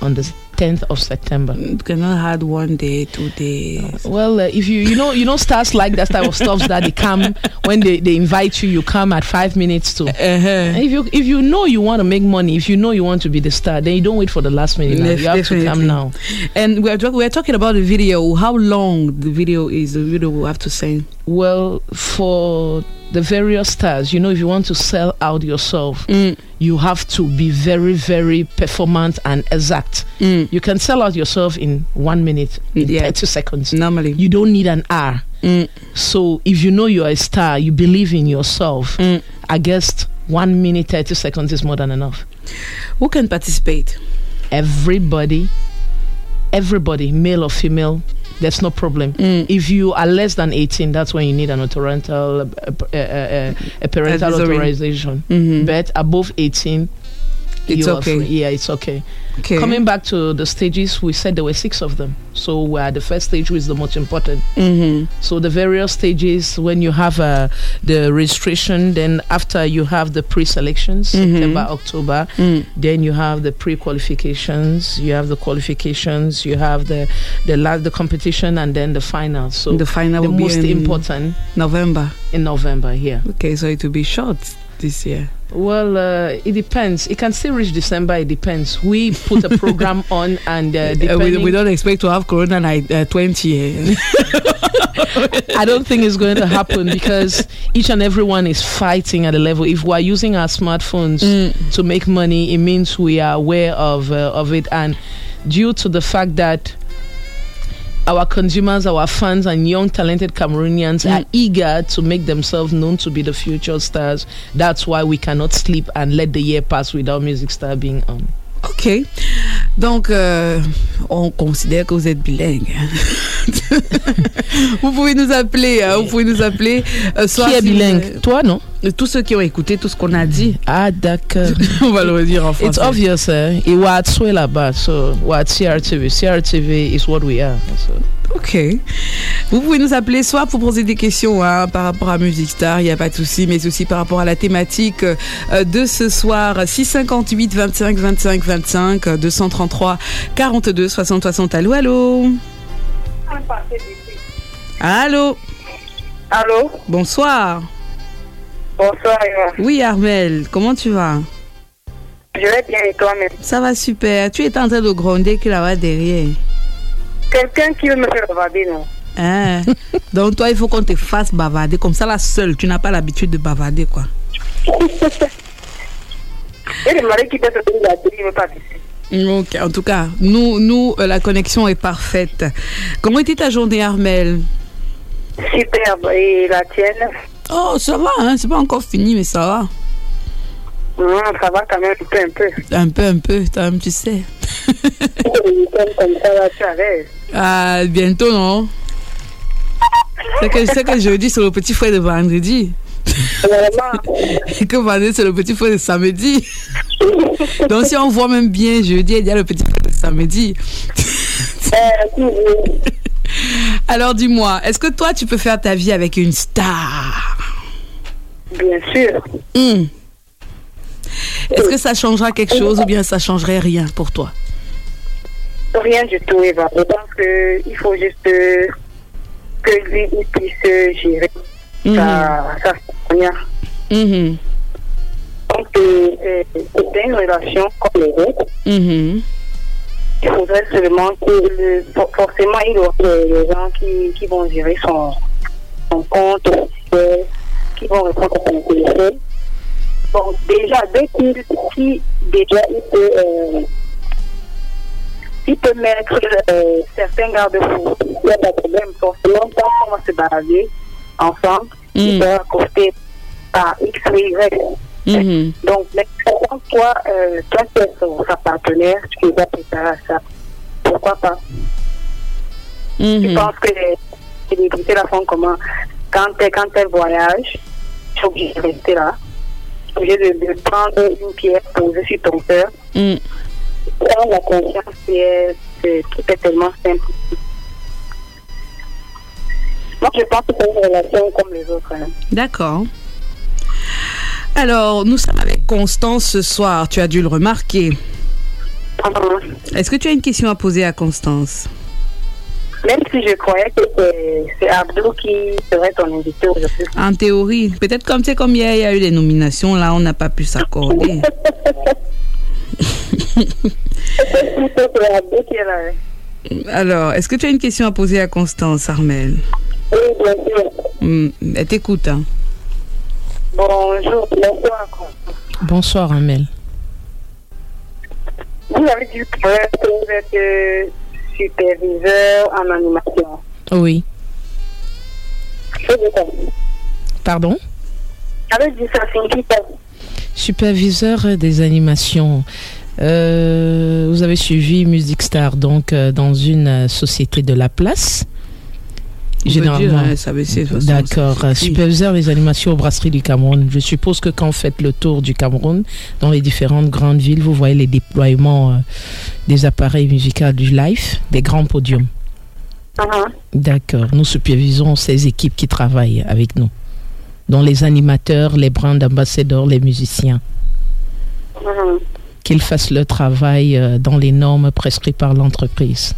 on the 10th of September. You cannot have one day, two days. Well, uh, if you you know you know stars like that type of stuff that they come when they, they invite you, you come at five minutes to. Uh-huh. If you if you know you want to make money, if you know you want to be the star, then you don't wait for the last minute. Def- You have to come now. And we're we're talking about the video. How long the video is? The video we have to say. Well, for the various stars, you know, if you want to sell out yourself, Mm. you have to be very, very performant and exact. Mm. You can sell out yourself in one minute, in Yeah. 30 seconds. Normally. You don't need an hour. Mm. So if you know you're a star, you believe in yourself, Mm. I guess one minute, 30 seconds is more than enough. Who can participate? Everybody, everybody, male or female, there's no problem. Mm. If you are less than 18, that's when you need an parental, uh, uh, uh, uh, a parental authorization. Mhm. But above 18, It's okay. free. Yeah, it's okay. Okay. Coming back to the stages, we said there were six of them. So we're at the first stage, which is the most important. Mhm. So the various stages, when you have uh, the registration, then after you have the pre-selections, Mhm. September, October, Mm. then you have the pre-qualifications, you have the qualifications, you have the the last the competition, and then the final. So The final the will be most in important November. in November. here. Okay, so it will be short this year. Well, uh, it depends. It can still reach December. It depends. We put a program on, and uh, Uh, we, we don't expect to have Corona like uh, 20. eh? I don't think it's going to happen because each and everyone is fighting at a level. If we're using our smartphones Mm. to make money, it means we are aware of uh, of it, and due to the fact that our consumers, our fans, and young talented Cameroonians Mm. are eager to make themselves known to be the future stars. That's why we cannot sleep and let the year pass without Music Star being on. Ok. Donc, euh, on considère que vous êtes bilingue. Hein. vous pouvez nous appeler, hein, vous pouvez nous appeler. Euh, soit qui est bilingue? Euh, Toi, non? Tous ceux qui ont écouté tout ce qu'on a dit. Ah, d'accord. on va le redire en français. It's obvious, hein. Et Watsue là-bas, so what CRTV. CRTV is what we are. So. Ok. Vous pouvez nous appeler soit pour poser des questions hein, par rapport à Music Star, il n'y a pas de souci, mais aussi par rapport à la thématique euh, de ce soir, 658 25 25 25 230 03 42 60 60. Allô, allô Allô Allô Bonsoir. Bonsoir, Oui, Armel, comment tu vas? Je vais bien et toi-même? Ça va super. Tu es en train de gronder qui là-bas derrière Quelqu'un qui veut me faire bavarder, non? Hein? Donc, toi, il faut qu'on te fasse bavarder. Comme ça, la seule, tu n'as pas l'habitude de bavarder, quoi. Et le mari qui pas. Ok, en tout cas, nous, nous euh, la connexion est parfaite. Comment était ta journée, Armel? Superbe. Et la tienne? Oh, ça va, hein, c'est pas encore fini, mais ça va. Non, ça va quand même un peu, un peu. Un peu, un peu, toi-même, tu sais. Week-end comme ça, là, tu. Ah, bientôt, non? C'est que, que jeudi, c'est le petit frère de vendredi. Que vendredi, c'est le petit frère de samedi. Donc, si on voit même bien jeudi, il y a le petit frère de samedi. Alors, dis-moi, est-ce que toi, tu peux faire ta vie avec une star? Bien sûr. Hmm. Est-ce que ça changera quelque chose ou bien ça changerait rien pour toi? Rien du tout, Eva. Je pense qu'il faut juste euh, que lui puisse gérer sa, sa carrière. Mhm. Donc, euh, c'est une relation comme les autres. Mhm. Il faudrait seulement que forcément il y aura des gens qui, qui vont gérer son, son compte, qui vont répondre à son téléphone. Bon, déjà, dès qu'il si déjà il peut, euh, il peut mettre euh, certains garde-fous, il n'y a pas de problème. Forcément, quand on va se balader ensemble, Mm. peut accoster à X ou Y. Mhm. Donc, maintenant, toi, euh, toi, son- sa partenaire, tu es préparé à ça? Pourquoi pas? Je Mhm. pense que les célébrités la font comment quand elles, quand elles voyagent, tu es obligé de rester là. Tu es obligé de, de prendre une pierre posée sur ton cœur. Mm. La conscience, c'est- tout est tellement simple. Moi, je pense que c'est une relation comme les autres. hein. D'accord. Alors, nous sommes avec Constance ce soir, tu as dû le remarquer. Est-ce que tu as une question à poser à Constance? Même si je croyais que c'est- Abdou qui serait ton invité aujourd'hui. En théorie, peut-être comme c'est comme hier, il y a eu des nominations, là, on n'a pas pu s'accorder. Alors, est-ce que tu as une question à poser à Constance, Armel? Oui, bien sûr. Hmm, Elle t'écoute. hein. Bonjour, bonsoir. Bonsoir, Amel. Vous avez dit que vous êtes euh, superviseur en animation. Oui. Pardon? Avec quoi Superviseur des animations. Euh, vous avez suivi Music Star donc euh, dans une euh, société de la place. Généralement. hein, D'accord. Superviseur des animations aux brasseries du Cameroun. Je suppose que quand vous faites le tour du Cameroun, dans les différentes grandes villes, vous voyez les déploiements euh, des appareils musicaux du live, des grands podiums. Mhm. D'accord. Nous supervisons ces équipes qui travaillent avec nous, dont les animateurs, les brand ambassadeurs, les musiciens, Mhm. Qu'ils fassent leur travail euh, dans les normes prescrites par l'entreprise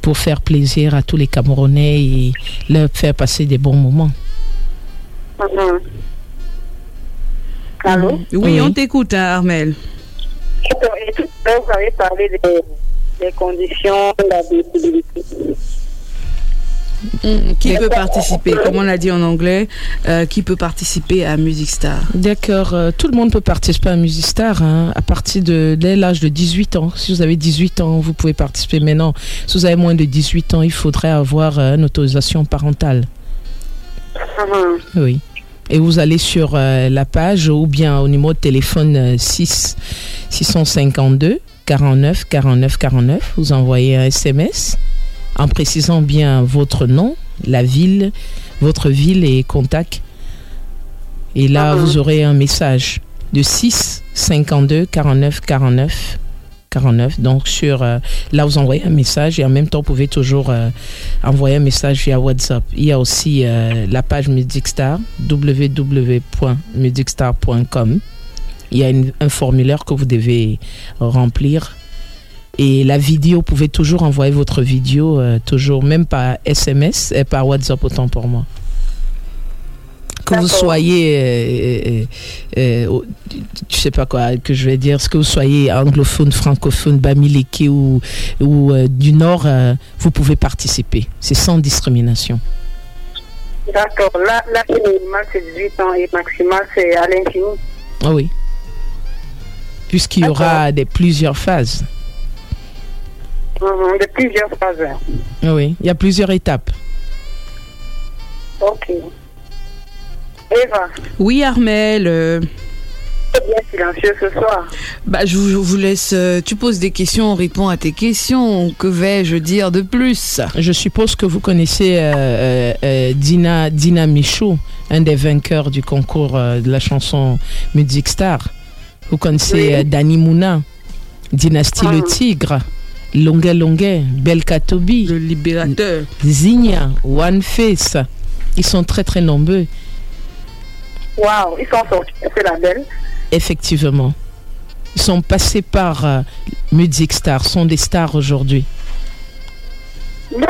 pour faire plaisir à tous les Camerounais et leur faire passer des bons moments. Mhm. Allô? Oui, Oui. on t'écoute, hein, Armel. Vous avez parlé des, des conditions, de la visibilité. Qui peut participer Comme on l'a dit en anglais, euh, qui peut participer à Music Star? D'accord, euh, tout le monde peut participer à Music Star hein, à partir de dès l'âge de 18 ans. Si vous avez 18 ans, vous pouvez participer. Maintenant, si vous avez moins de 18 ans, il faudrait avoir euh, une autorisation parentale. Mhm. Oui. Et vous allez sur euh, la page ou bien au numéro de téléphone euh, 6 652 49 49 49. Vous envoyez un SMS en précisant bien votre nom, la ville, votre ville et contact. Et là, vous aurez un message de 6 52 49 49 49. Donc, sur, euh, là, vous envoyez un message et en même temps, vous pouvez toujours euh, envoyer un message via WhatsApp. Il y a aussi euh, la page Musicstar, www.musicstar.com. Il y a une- un formulaire que vous devez remplir. Et la vidéo, vous pouvez toujours envoyer votre vidéo, euh, toujours, même par SMS et par WhatsApp, autant pour moi. Que vous soyez, euh, euh, euh, je sais pas quoi que je vais dire, ce que vous soyez anglophone, francophone, bamileke ou, ou euh, du Nord, vous pouvez participer. C'est sans discrimination. D'accord. Là, là c'est minimal, c'est 18 ans et maximal, c'est à l'infini. Ah oui. Puisqu'il y aura des, plusieurs phases. Mhm, De plusieurs phases. Oui, il y a plusieurs étapes. Ok. Eva, Oui, Armel. euh, c'est bien silencieux ce soir. bah, je, vous, je vous laisse. euh, tu poses des questions, on répond à tes questions. Que vais-je dire de plus? Je suppose que vous connaissez euh, Dina, Dina Michaud, un des vainqueurs du concours euh, de la chanson Music Star. Vous connaissez Oui. euh, Dani Mouna, Dynastie Ah. Le Tigre, Longue Longue, Belkatobi, Le libérateur. Zigna, One Face. Ils sont très très nombreux, Waouh, ils sont sortis de ce label. effectivement. Ils sont passés par euh, Music Star, sont des stars aujourd'hui.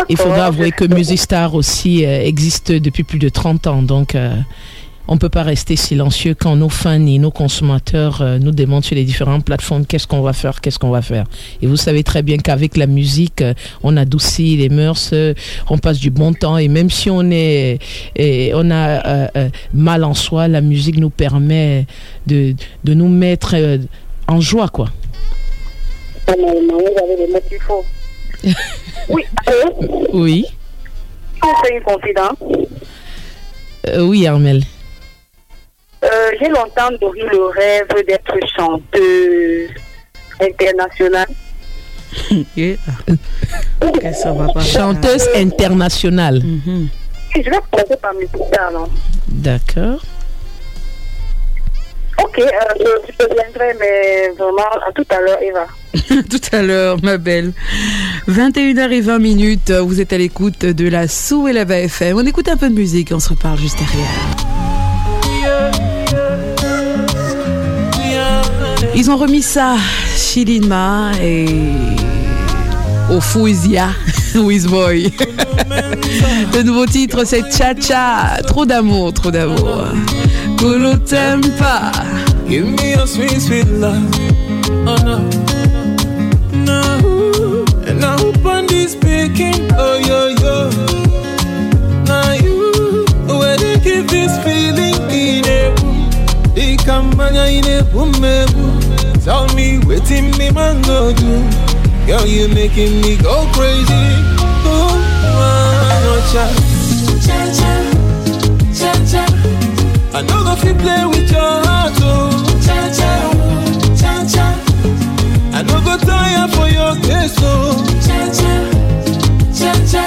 Il faudra avouer que Music Star aussi euh, existe depuis plus de 30 ans. Donc, euh, on ne peut pas rester silencieux quand nos fans et nos consommateurs euh, nous demandent sur les différentes plateformes qu'est-ce qu'on va faire, qu'est-ce qu'on va faire. Et vous savez très bien qu'avec la musique, euh, on adoucit les mœurs, euh, on passe du bon temps. Et même si on, est, et on a mal en soi, la musique nous permet de, de nous mettre en joie, quoi. Faut. oui, Oui. Euh, oui, Armel. Euh, J'ai longtemps nourri le rêve d'être chanteuse internationale. Yeah. Ok, ça va pas. Chanteuse internationale. Et je vais commencer par mes guitares, non D'accord. Ok, euh, je je viendrai, mais vraiment, à tout à l'heure, Eva. Tout à l'heure, ma belle. 21h20 minutes, vous êtes à l'écoute de la Sou et la FM. On écoute un peu de musique, on se reparle juste derrière. Ils ont remis ça, Chilima et Ofuizia, Wizboy. Le nouveau titre, c'est Cha Cha. Trop d'amour, trop d'amour. Kulu Tempa. Give me a sweet, sweet love. Oh no. No. And I hope this speaking. Oh yo yo. Now you. Where they give this feeling? In a boom. Come in a boom. Tell me what him the man go do Girl, you making me go crazy. Oh, on, your child Cha-cha, cha-cha I know go fi play with your heart, oh. Cha-cha, cha-cha I know go tired for your case, oh. Cha-cha, cha-cha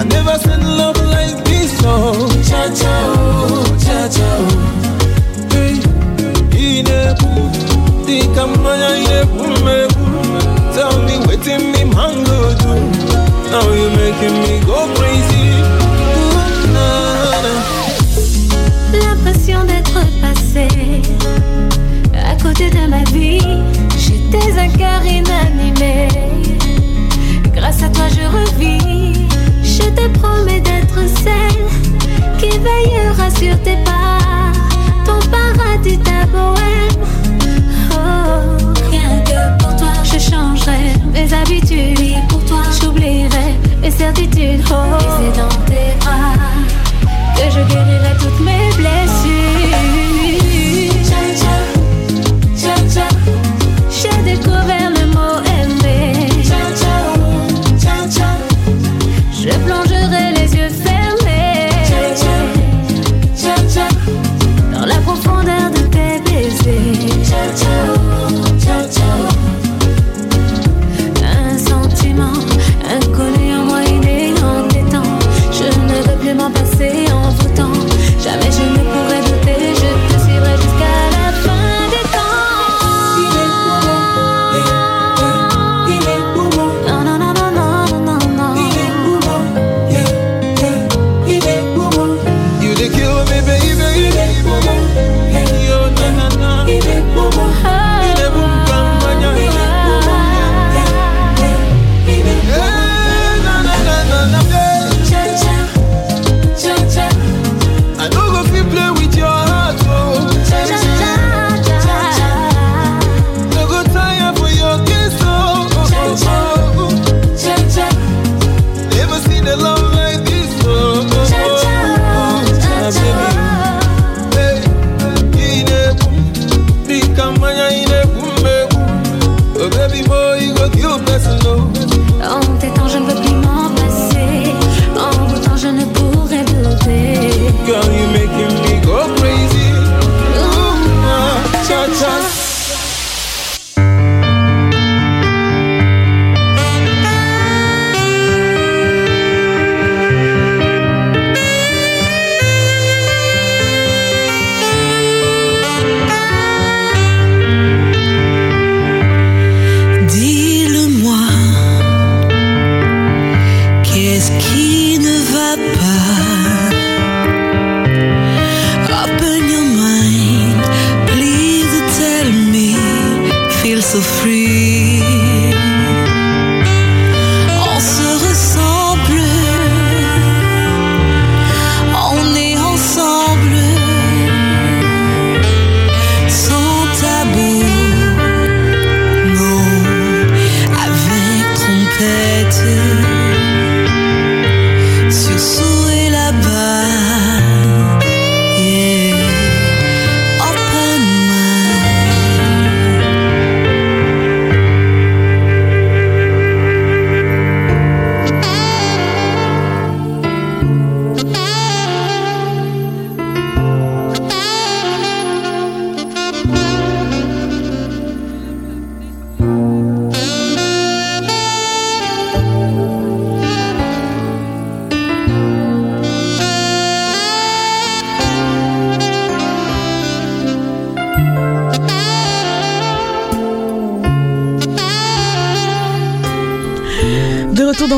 I never said love like this, oh. Cha-cha, oh, cha-cha Hey, in a L'impression d'être passé à côté de ma vie. J'étais un cœur inanimé. Grâce à toi, je revis. Je te promets d'être celle qui veillera sur tes pas. Ton paradis, ta bohème.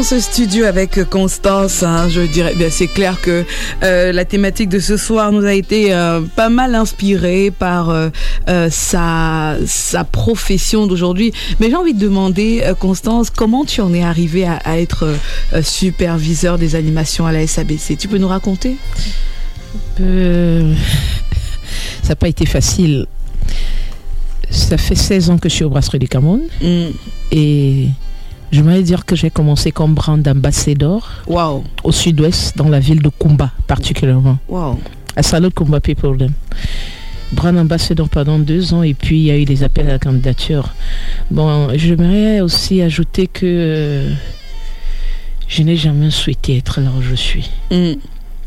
Ce studio avec Constance, hein, je dirais, bien, c'est clair que euh, la thématique de ce soir nous a été euh, pas mal inspirée par euh, sa, sa profession d'aujourd'hui. Mais j'ai envie de demander, Constance, comment tu en es arrivée à, à être superviseur des animations à la SABC Tu peux nous raconter? Ça n'a pas été facile. Ça fait 16 ans que je suis au Brasserie du Cameroun. Et je voudrais dire que j'ai commencé comme brand ambassadeur wow. au sud-ouest, dans la ville de Kumba particulièrement. Wow. À Kumba People. Brand ambassadeur pendant deux ans et puis il y a eu des appels à la candidature. Bon, j'aimerais aussi ajouter que euh, je n'ai jamais souhaité être là où je suis.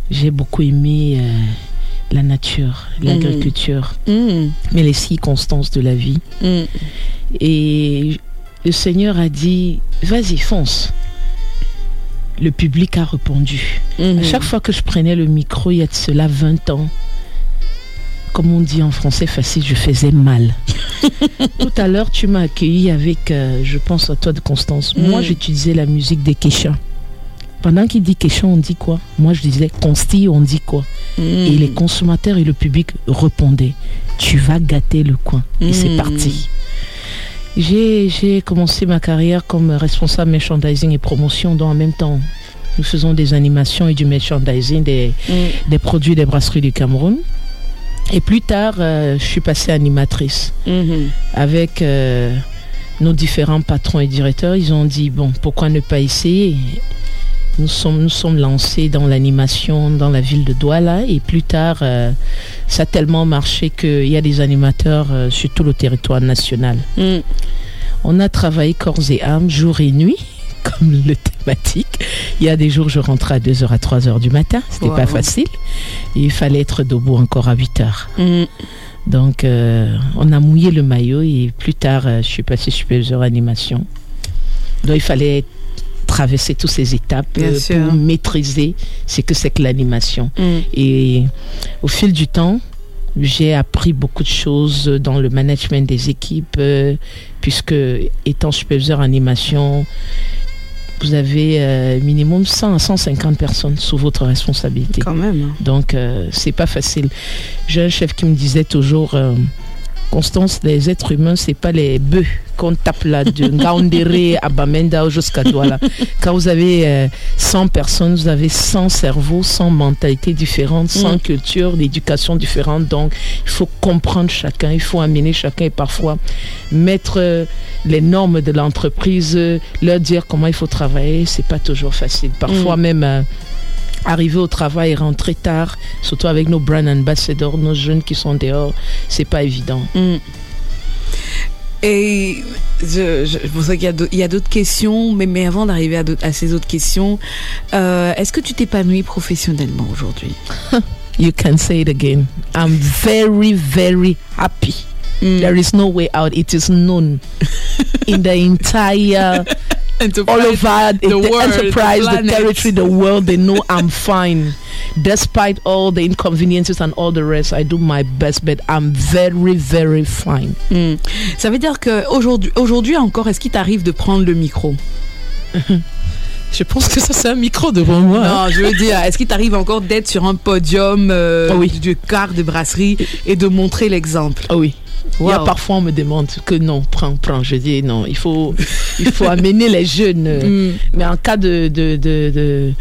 J'ai beaucoup aimé euh, la nature, l'agriculture, mais les circonstances de la vie. Et le Seigneur a dit, vas-y, fonce. Le public a répondu. À chaque fois que je prenais le micro, il y a de cela 20 ans, comme on dit en français facile, je faisais mal. Tout à l'heure, tu m'as accueilli avec, euh, je pense à toi de Constance. Moi, j'utilisais la musique des Kesha. Pendant qu'il dit Kesha, on dit quoi? Moi, je disais Consti, on dit quoi? Et les consommateurs et le public répondaient Tu vas gâter le coin. Et c'est parti. J'ai commencé ma carrière comme responsable merchandising et promotion, dont en même temps, nous faisons des animations et du merchandising des, Mm. des produits des brasseries du Cameroun. Et plus tard, euh, je suis passée animatrice Mhm. avec euh, nos différents patrons et directeurs. Ils ont dit, bon, pourquoi ne pas essayer? Nous sommes, nous sommes lancés dans l'animation dans la ville de Douala et plus tard, euh, ça a tellement marché qu'il y a des animateurs euh, sur tout le territoire national. Mm. On a travaillé corps et âme, jour et nuit, comme le thématique. Il y a des jours, je rentrais à 2h à 3h du matin. C'était pas Wow. facile. Et il fallait être debout encore à 8h. Mm. Donc, euh, on a mouillé le maillot et plus tard, je suis passée superviseur animation. Donc, il fallait traverser toutes ces étapes euh, pour maîtriser ce que c'est que l'animation. Mm. Et au fil du temps, j'ai appris beaucoup de choses dans le management des équipes, euh, puisque étant superviseur animation, vous avez euh, minimum 100 à 150 personnes sous votre responsabilité. Quand même. hein. Donc, c'est pas facile. J'ai un chef qui me disait toujours, Constance, les êtres humains, c'est pas les bœufs qu'on tape là de Ngaoundéré à Bamenda jusqu'à Douala. Quand vous avez euh, 100 personnes, vous avez 100 cerveaux, 100 mentalités différentes, 100 Mm. cultures, d'éducation différentes. Donc, il faut comprendre chacun, il faut amener chacun et parfois mettre euh, les normes de l'entreprise, euh, leur dire comment il faut travailler, c'est pas toujours facile. Parfois Mm. même euh, arriver au travail et rentrer tard, surtout avec nos brand ambassadors, nos jeunes qui sont dehors, c'est pas évident. Mm. Et je, je, pour ça qu'il y a d'autres- questions, mais, mais avant d'arriver à ces autres questions, euh, est-ce que tu t'épanouis professionnellement aujourd'hui? You can say it again. I'm very, very happy. Mm. There is no way out. It is known in the entire all over the, the world, enterprise, the territory, the world. They know I'm fine. Despite all the inconveniences and all the rest, I do my best, but I'm very, very fine. Mm. Ça veut dire que aujourd'hui, encore, est-ce qu'il t'arrive de prendre le micro? Je pense que ça, c'est un micro devant moi. hein. Non, je veux dire, est-ce qu'il t'arrive encore d'être sur un podium euh, oui. du quart de brasserie et de montrer l'exemple? Ah oui. Il y a parfois on me demande que non, prends, prends. Je dis non, il faut, il faut amener les jeunes. Mm. Mais en cas de, de, de, de-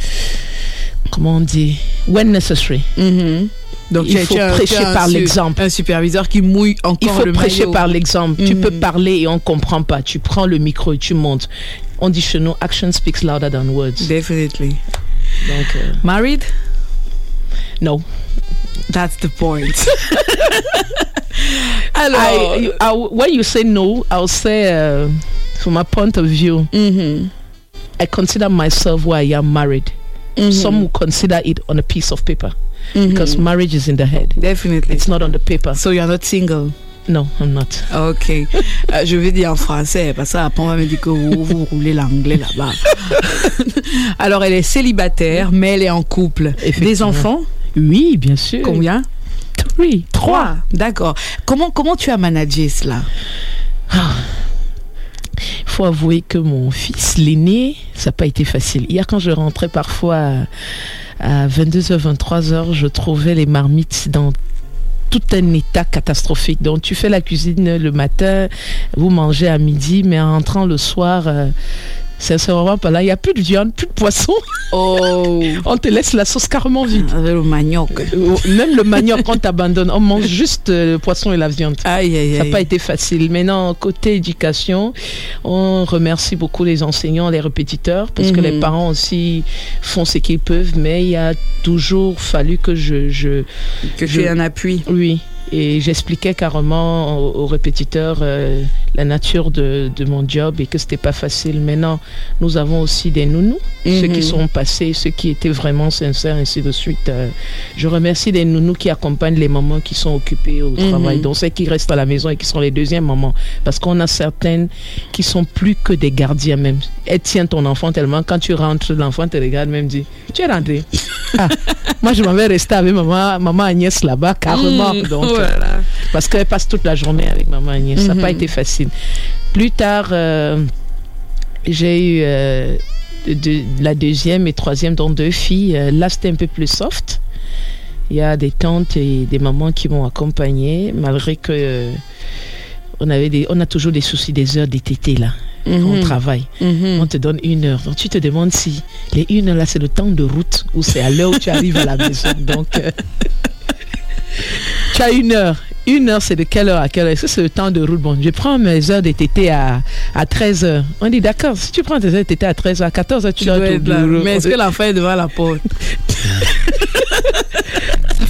comment on dit, when necessary. Mhm. Donc Il faut tu prêcher un par l'exemple. Un superviseur qui mouille encore Il faut le prêcher maillot. par l'exemple. Tu Mhm. peux parler et on comprend pas. Tu prends le micro et tu montes. On dit chez nous, action speaks louder than words. Definitely. Donc, euh, Married? no. That's the point. I, you- I- when you say no, I'll say, uh, from my point of view, Mhm. I consider myself where I am married. Mhm. Some will consider it on a piece of paper Mhm. because marriage is in the head. Definitely. It's not on the paper. So you're not single. No, I'm not. Ok. Euh, je vais dire en français parce que après on va me dire que vous, vous roulez l'anglais là-bas. Alors elle est célibataire mais elle est en couple. Des enfants Oui, bien sûr. Combien Oui, trois. D'accord. Comment, comment tu as managé cela? Il faut avouer que mon fils, l'aîné, ça n'a pas été facile. Hier, quand je rentrais parfois à, à 22h, 23h, je trouvais les marmites dans tout un état catastrophique. Donc, tu fais la cuisine le matin, vous mangez à midi, mais en rentrant le soir, euh, sincèrement, pas là, il n'y a plus de viande, plus de poisson. Oh On te laisse la sauce carrément vide. Avec le manioc. Euh, Même le manioc, on t'abandonne. On mange juste euh, le poisson et la viande. Aïe, aïe, Ça n'a pas été facile. Maintenant, côté éducation, on remercie beaucoup les enseignants, les répétiteurs, parce que Mhm. les parents aussi font ce qu'ils peuvent, mais il a toujours fallu que je... je Que je- un appui. Oui, et j'expliquais carrément aux, aux répétiteurs euh, la nature de, de mon job et que c'était pas facile. Maintenant, nous avons aussi des nounous, ceux Mhm. qui sont passés, ceux qui étaient vraiment sincères, ainsi de suite. Euh, je remercie les nounous qui accompagnent les mamans qui sont occupées au Mhm. travail, donc ceux qui restent à la maison et qui sont les deuxièmes mamans. Parce qu'on a certaines qui sont plus que des gardiens même. Elles tiennent ton enfant tellement, quand tu rentres, l'enfant te regarde même dit, tu es rentré. Ah, moi, je m'en vais rester avec maman, maman Agnès là-bas, carrément. Donc, euh, voilà. Parce qu'elle passe toute la journée avec maman Agnès. Ça n'a pas Mhm. été facile. Plus tard, euh, j'ai eu euh, de- de- la deuxième et troisième, dont deux filles. Euh, là, c'était un peu plus soft. Il y a des tantes et des mamans qui m'ont accompagnée, malgré que euh, on, avait des, on a toujours des soucis des heures d'été là. On Mhm. travaille, Mhm. on te donne une heure. Donc tu te demandes si les une heure là, c'est le temps de route ou c'est à l'heure où tu arrives à la maison. Donc euh, tu as une heure. Une heure, c'est de quelle heure à quelle heure? Est-ce que c'est le temps de route? Bon, je prends mes heures de TT à, à 13 heures. On dit d'accord, si tu prends tes heures de TT à 13 heures, à 14 heures, tu, Tu dois être là. bureau. Mais est-ce que l'enfant est devant la porte?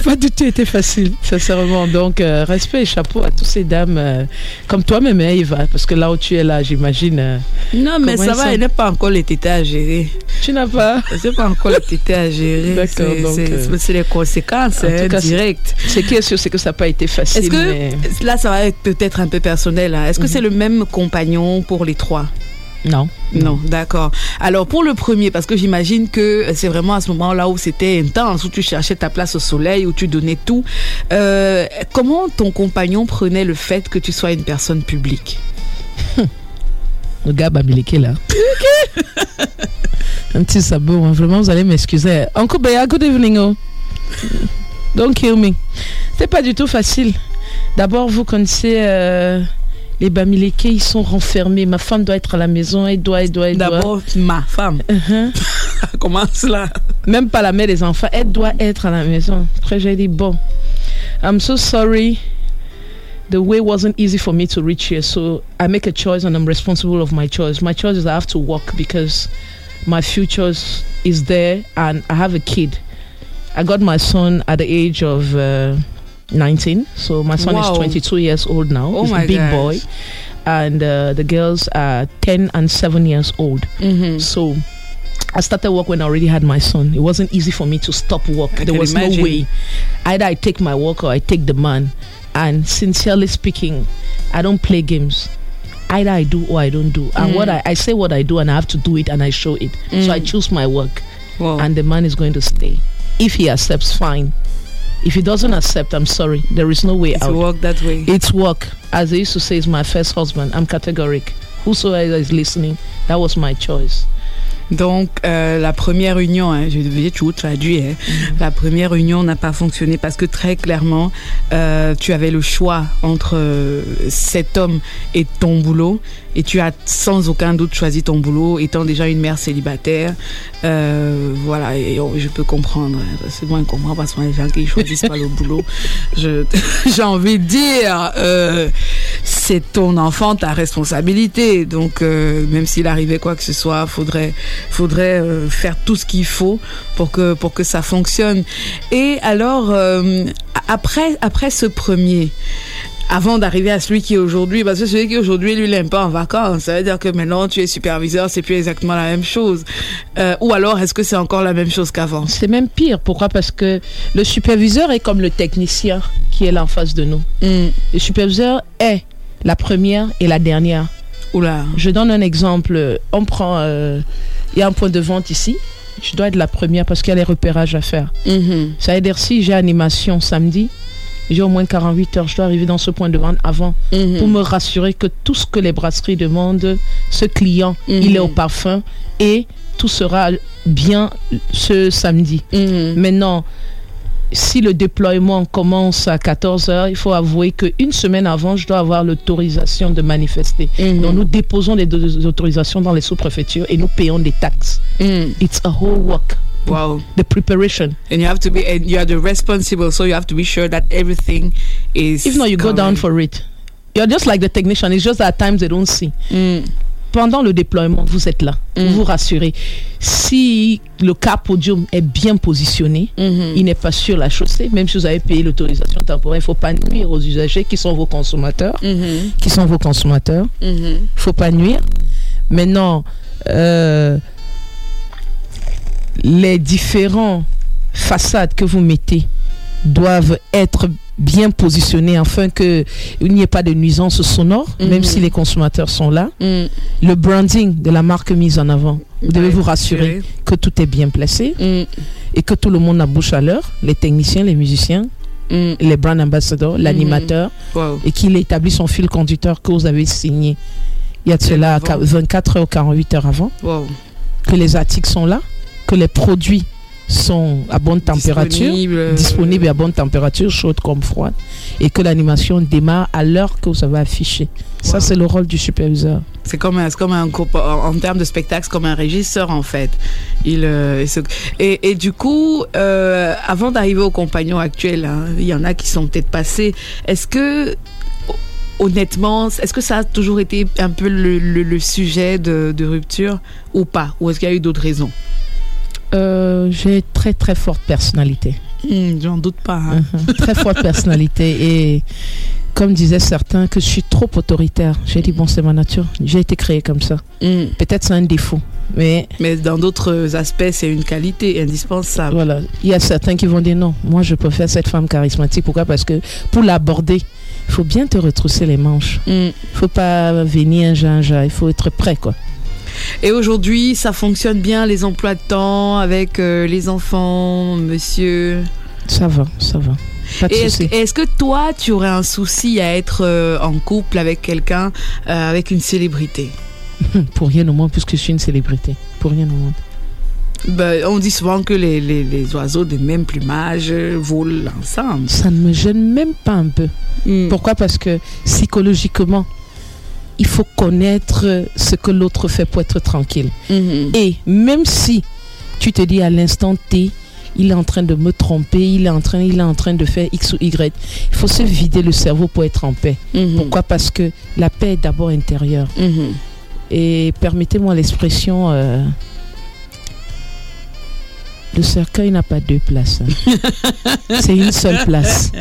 pas du tout été facile, sincèrement. Donc, euh, respect et chapeau à toutes ces dames, euh, comme toi-même, hein, Eva, parce que là où tu es là, j'imagine. euh, Non, mais ça va, sont? elle n'a pas encore les tétés à gérer. Tu n'as pas? C'est pas encore les tétés à gérer. D'accord, C'est- donc, c'est- C'est les conséquences en hein, tout cas, c'est- directes. Ce qui est sûr, c'est que ça n'a pas été facile. Est-ce que mais- là, ça va être peut-être un peu personnel. hein. Est-ce que Mhm. c'est le même compagnon pour les trois? Non. Non, d'accord. Alors pour le premier, parce que j'imagine que c'est vraiment à ce moment-là où c'était intense, où tu cherchais ta place au soleil, où tu donnais tout. euh, comment ton compagnon prenait le fait que tu sois une personne publique? Le gars Bamileke là. Un petit sabot, hein. vraiment, vous allez m'excuser. Uncle Béa, good evening. Oh. Don't kill me. C'est pas du tout facile. D'abord, vous connaissez euh, les Bamileke, ils sont renfermés. Ma femme doit être à la maison, elle doit, elle doit, elle doit. D'abord, ma femme. Uh-huh. Comment cela Même pas la mère des enfants, elle doit être à la maison. Après, j'ai dit, bon, I'm so sorry. The way wasn't easy for me to reach here. So I make a choice and I'm responsible of my choice. My choice is I have to work because my future is there and I have a kid. I got my son at the age of uh, 19. So my son Wow. is 22 years old now. Oh He's my a big gosh. boy. And uh, the girls are 10 and 7 years old. Mhm. So I started work when I already had my son. It wasn't easy for me to stop work. I there was imagine. no way. Either I take my work or I take the man. And sincerely speaking, I don't play games. Either I do or I don't do. And Mm. what I, I say what I do and I have to do it and I show it. So I Mm. choose my work. Wow. And the man is going to stay. If he accepts, fine. If he doesn't accept, I'm sorry. There is no way It's out. work that way. It's work. As they used to say, it's my first husband. I'm categoric. Whosoever is listening, that was my choice. Donc, euh, la première union, hein, je vais tout traduire, hein. la première union n'a pas fonctionné parce que très clairement, euh, tu avais le choix entre euh, cet homme et ton boulot et tu as sans aucun doute choisi ton boulot étant déjà une mère célibataire. Euh, voilà, et on- je peux comprendre. hein. C'est moi, je comprends parce que les gens qui choisissent pas le boulot. J'ai envie de dire, euh, c'est ton enfant, ta responsabilité. Donc, euh, même s'il arrivait quoi que ce soit, faudrait, faudrait euh, faire tout ce qu'il faut pour que, pour que ça fonctionne. Et alors, euh, après, après ce premier, avant d'arriver à celui qui est aujourd'hui, parce que celui qui est aujourd'hui, lui, il est un peu en vacances. Ça veut dire que maintenant, tu es superviseur, c'est plus exactement la même chose. Euh, ou alors, est-ce que c'est encore la même chose qu'avant? C'est même pire. Pourquoi? Parce que le superviseur est comme le technicien qui est là en face de nous. Mm. Le superviseur est la première et la dernière. Oula. Je donne un exemple. On prend, euh, il y a un point de vente ici. Je dois être la première parce qu'il y a les repérages à faire. Mhm. Ça veut dire si j'ai animation samedi, j'ai au moins 48 heures. Je dois arriver dans ce point de vente avant Mhm. pour me rassurer que tout ce que les brasseries demandent, ce client, Mhm. il est au parfum et tout sera bien ce samedi. Maintenant, si le déploiement commence à 14 heures, il faut avouer qu'une semaine avant, je dois avoir l'autorisation de manifester. Mhm. Donc nous déposons les deux autorisations dans les sous-préfectures et nous payons des taxes. Mm. It's a whole work. Wow. The preparation. And you have to be, and you are the responsible, so you have to be sure that everything is. If not, you go down for it. You're just like the technician. It's just that at times they don't see. Mm. Pendant le déploiement, vous êtes là. Mm. Vous vous rassurez. Si le car podium est bien positionné, Mhm. il n'est pas sur la chaussée, même si vous avez payé l'autorisation temporaire, il ne faut pas nuire aux usagers qui sont vos consommateurs. Mhm. Qui sont vos consommateurs. Il faut pas nuire. Maintenant, euh, les différents façades que vous mettez doivent être bien positionnées afin qu'il n'y ait pas de nuisance sonore, Mhm. même si les consommateurs sont là. Mm. Le branding de la marque mise en avant, vous devez vous rassurer que tout est bien placé Mm. et que tout le monde a bouche à l'heure, les techniciens, les musiciens, mm. les brand ambassadors, l'animateur, et qu'il établit son fil conducteur que vous avez signé. Il y a de cela 24 heures ou 48 heures avant. Que les articles sont là, que les produits sont à bonne température, disponibles à bonne température, chaude comme froide, et que l'animation démarre à l'heure que vous avez affiché. Ça, c'est le rôle du superviseur. C'est comme un, comme un en termes de spectacle, c'est comme un régisseur en fait. Il, euh, et, et, du coup, euh, avant d'arriver aux compagnons actuels, hein, il y en a qui sont peut-être passés. Est-ce que honnêtement, est-ce que ça a toujours été un peu le, sujet de, de, rupture ou pas? Ou est-ce qu'il y a eu d'autres raisons? Euh, J'ai très très forte personnalité. Hmm, j'en doute pas. Hein. Uh-huh. très forte personnalité et comme disaient certains, que je suis trop autoritaire. J'ai dit, bon, c'est ma nature. J'ai été créé comme ça. Hmm. Peut-être c'est un défaut. Mais, mais dans d'autres aspects, c'est une qualité indispensable. Voilà. Il y a certains qui vont dire non, moi je préfère cette femme charismatique. Pourquoi? Parce que pour l'aborder, il faut bien te retrousser les manches. Il hmm. ne faut pas venir un ginja, il faut être prêt. quoi. Et aujourd'hui, ça fonctionne bien, les emplois de temps avec euh, les enfants, monsieur Ça va, ça va. Est-ce que toi, tu aurais un souci à être euh, en couple avec quelqu'un, euh, avec une célébrité? Pour rien au moins, puisque je suis une célébrité. Pour rien au moins. Ben, on dit souvent que les, les, oiseaux de même plumage volent ensemble. Ça ne me gêne même pas un peu. Hmm. Pourquoi? Parce que psychologiquement, il faut connaître ce que l'autre fait pour être tranquille. Hmm. Et même si tu te dis à l'instant T, il est en train de me tromper, il est en train, il est en train de faire X ou Y. Il faut se vider le cerveau pour être en paix. Mhm. Pourquoi? Parce que la paix est d'abord intérieure. Mhm. Et permettez-moi l'expression, euh, le cercueil n'a pas deux places. Hein. C'est une seule place.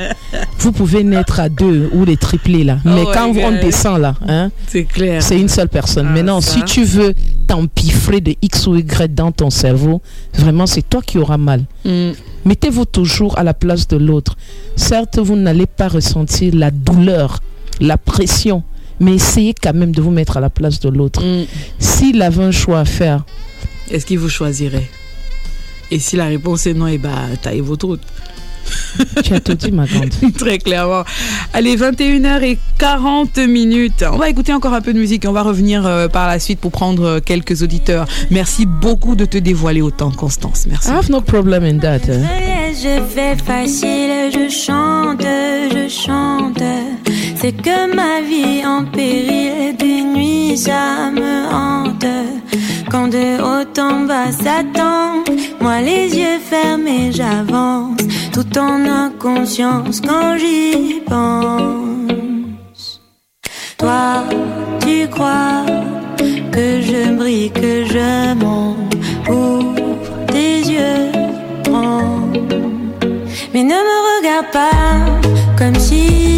Vous pouvez naître à deux ou les tripler là. Mais oh quand on descend là, hein, c'est clair. C'est une seule personne. Ah, Maintenant, si tu veux t'empiffrer de X ou Y dans ton cerveau, vraiment, c'est toi qui auras mal. Mm. Mettez-vous toujours à la place de l'autre. Certes, vous n'allez pas ressentir la douleur, la pression, mais essayez quand même de vous mettre à la place de l'autre. Mm. S'il avait un choix à faire, est-ce qu'il vous choisirait? Et si la réponse est non, et eh bah, ben, taillez votre route. Tu as tout dit, ma grande. Très clairement. Allez, 21h40 minutes. On va écouter encore un peu de musique et on va revenir euh, par la suite pour prendre euh, quelques auditeurs. Merci beaucoup de te dévoiler autant, Constance. Merci. I have no problem in that. Hein. Je fais facile, je chante, je chante. C'est que ma vie en péril, des nuits ça me hante. Quand de haut en bas s'attend, moi les yeux fermés j'avance, tout en inconscience quand j'y pense. Toi, tu crois que je brille, que je monte pour tes yeux Mais ne me regarde pas comme si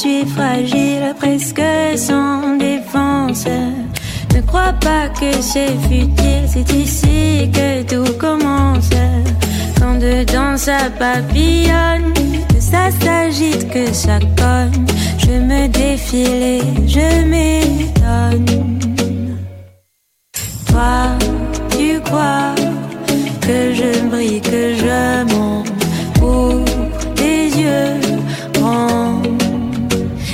suis fragile, presque sans défense. Ne crois pas que c'est futile, c'est ici que tout commence. Quand dedans ça papillonne, que ça s'agite, que ça cogne, je me défile et je m'étonne. Toi, tu crois que je brille, que je monte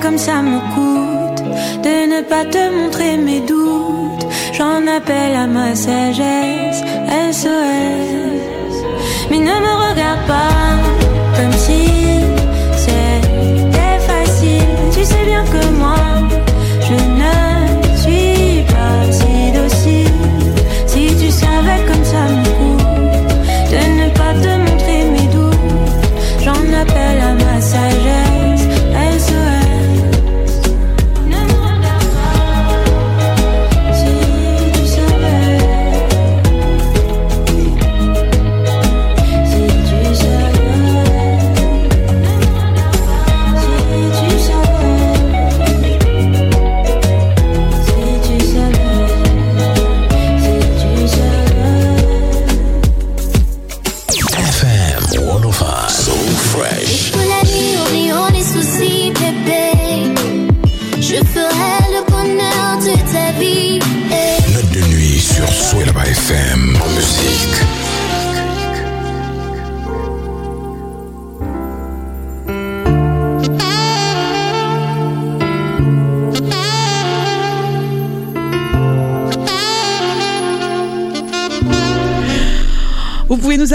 comme ça me coûte de ne pas te montrer mes doutes, j'en appelle à ma sagesse SOS. Mais ne me regarde pas comme si c'était facile. Tu sais bien que moi,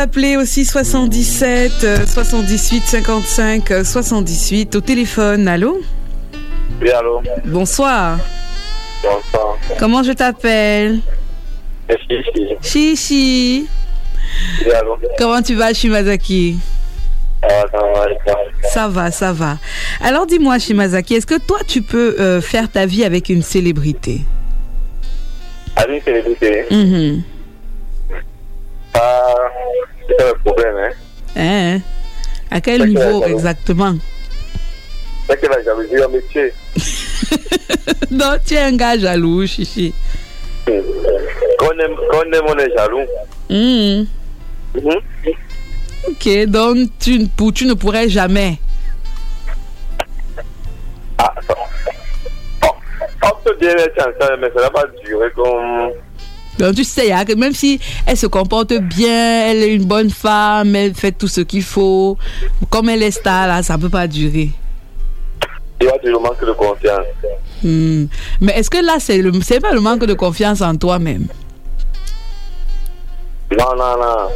appeler aussi 77 euh, 78 55 euh, 78 au téléphone. Allô Oui, allô Bonsoir. Bonsoir. Comment je t'appelle. Chichi. Oui, allô Comment tu vas, Shimazaki ça va, ça va. Alors dis-moi, Shimazaki, est-ce que toi, tu peux euh, faire ta vie avec une célébrité? Avec une célébrité, Mhm. ah, c'est pas le problème, hein. Hein À quel que la niveau jalousie. exactement? C'est que la jalousie est un métier. Non, tu es un gars jaloux, Chichi. Quand on aime, quand on, aime, on est jaloux. Mhm. Mhm. Ok, donc tu, ne pour- tu ne pourrais jamais. Ah, ça. Oh, on peut bien être ensemble, mais ça va pas durer comme. Donc tu sais, hein, que même si elle se comporte bien, elle est une bonne femme, elle fait tout ce qu'il faut, comme elle est star, là, ça peut pas durer. Il y a toujours manque de confiance. Hmm. Mais est-ce que là, c'est pas le manque de confiance en toi-même? Non, non, non.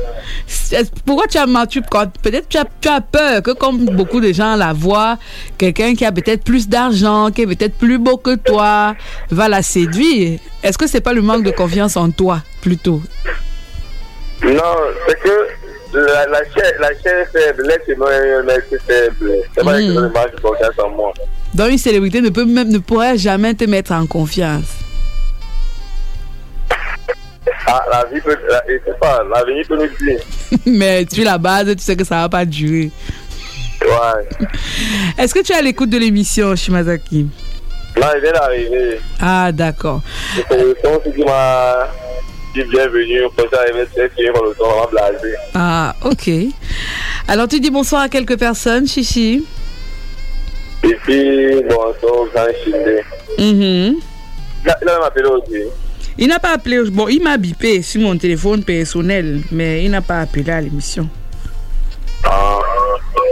C'est- Pourquoi tu as quand- Peut-être tu as, tu as peur que comme beaucoup de gens la voient, quelqu'un qui a peut-être plus d'argent, qui est peut-être plus beau que toi, va la séduire. Est-ce que c'est pas le manque de confiance en toi, plutôt? Non, c'est que la, la, chair, la chair est faible, l'être humain est faible. C'est pas Mm. manque de confiance en moi. Donc une célébrité ne peut même ne pourrait jamais te mettre en confiance. Ah, la vie peut. La, je sais pas, l'avenir peut nous dire. Mais tu es la base, tu sais que ça va pas durer. Ouais. Est-ce que tu es à l'écoute de l'émission, Shimazaki? Là, il vient d'arriver. Ah, d'accord. C'est le son qui m'a dit bienvenue. Quand j'arrivais, c'est fini par le son, on m'a blasé. Ah, ok. Alors tu dis bonsoir à quelques personnes, Chichi? Et puis, bon, son grand chindé. Mhm. Il a il a m'appelé aussi. Il n'a pas appelé. Bon, il m'a bipé sur mon téléphone personnel, mais il n'a pas appelé à l'émission. Ah.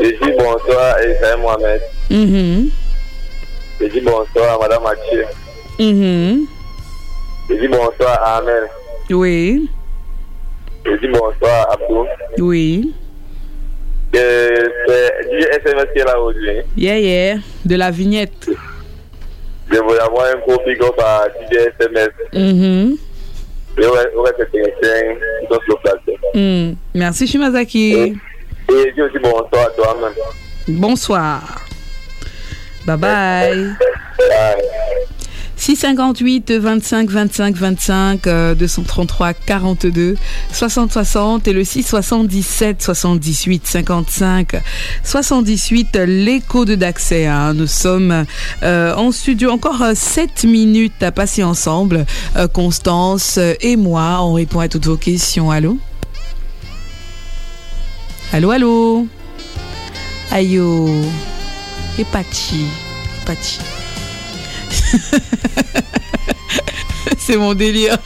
Je dis bonsoir à Esaïe Mohamed. Mhm. Je dis bonsoir à Madame Mathieu. Mhm. Je dis bonsoir à Amel. Oui, Je dis bonsoir à Abdou. oui. Euh, C'est DJ SMS qui est là aujourd'hui. Yeah, yeah. De la vignette. Je voulais avoir un gros big up à DJ SMS. Mhm. Et ouais, ouais, c'est technicien qui sont sur place. Mm. Merci, Shimazaki. Et je dis bonsoir à toi-même. Bonsoir. Bye bye. Bye. 658 25 25 25 euh, 233 42 60 60 et le 677 78 55 78 l'écho de d'accès hein. nous sommes euh, en studio encore 7 minutes à passer ensemble. Euh, Constance et moi on répond à toutes vos questions. Allô? Allô allô? Ayo Epachi Epachi C'est mon délire.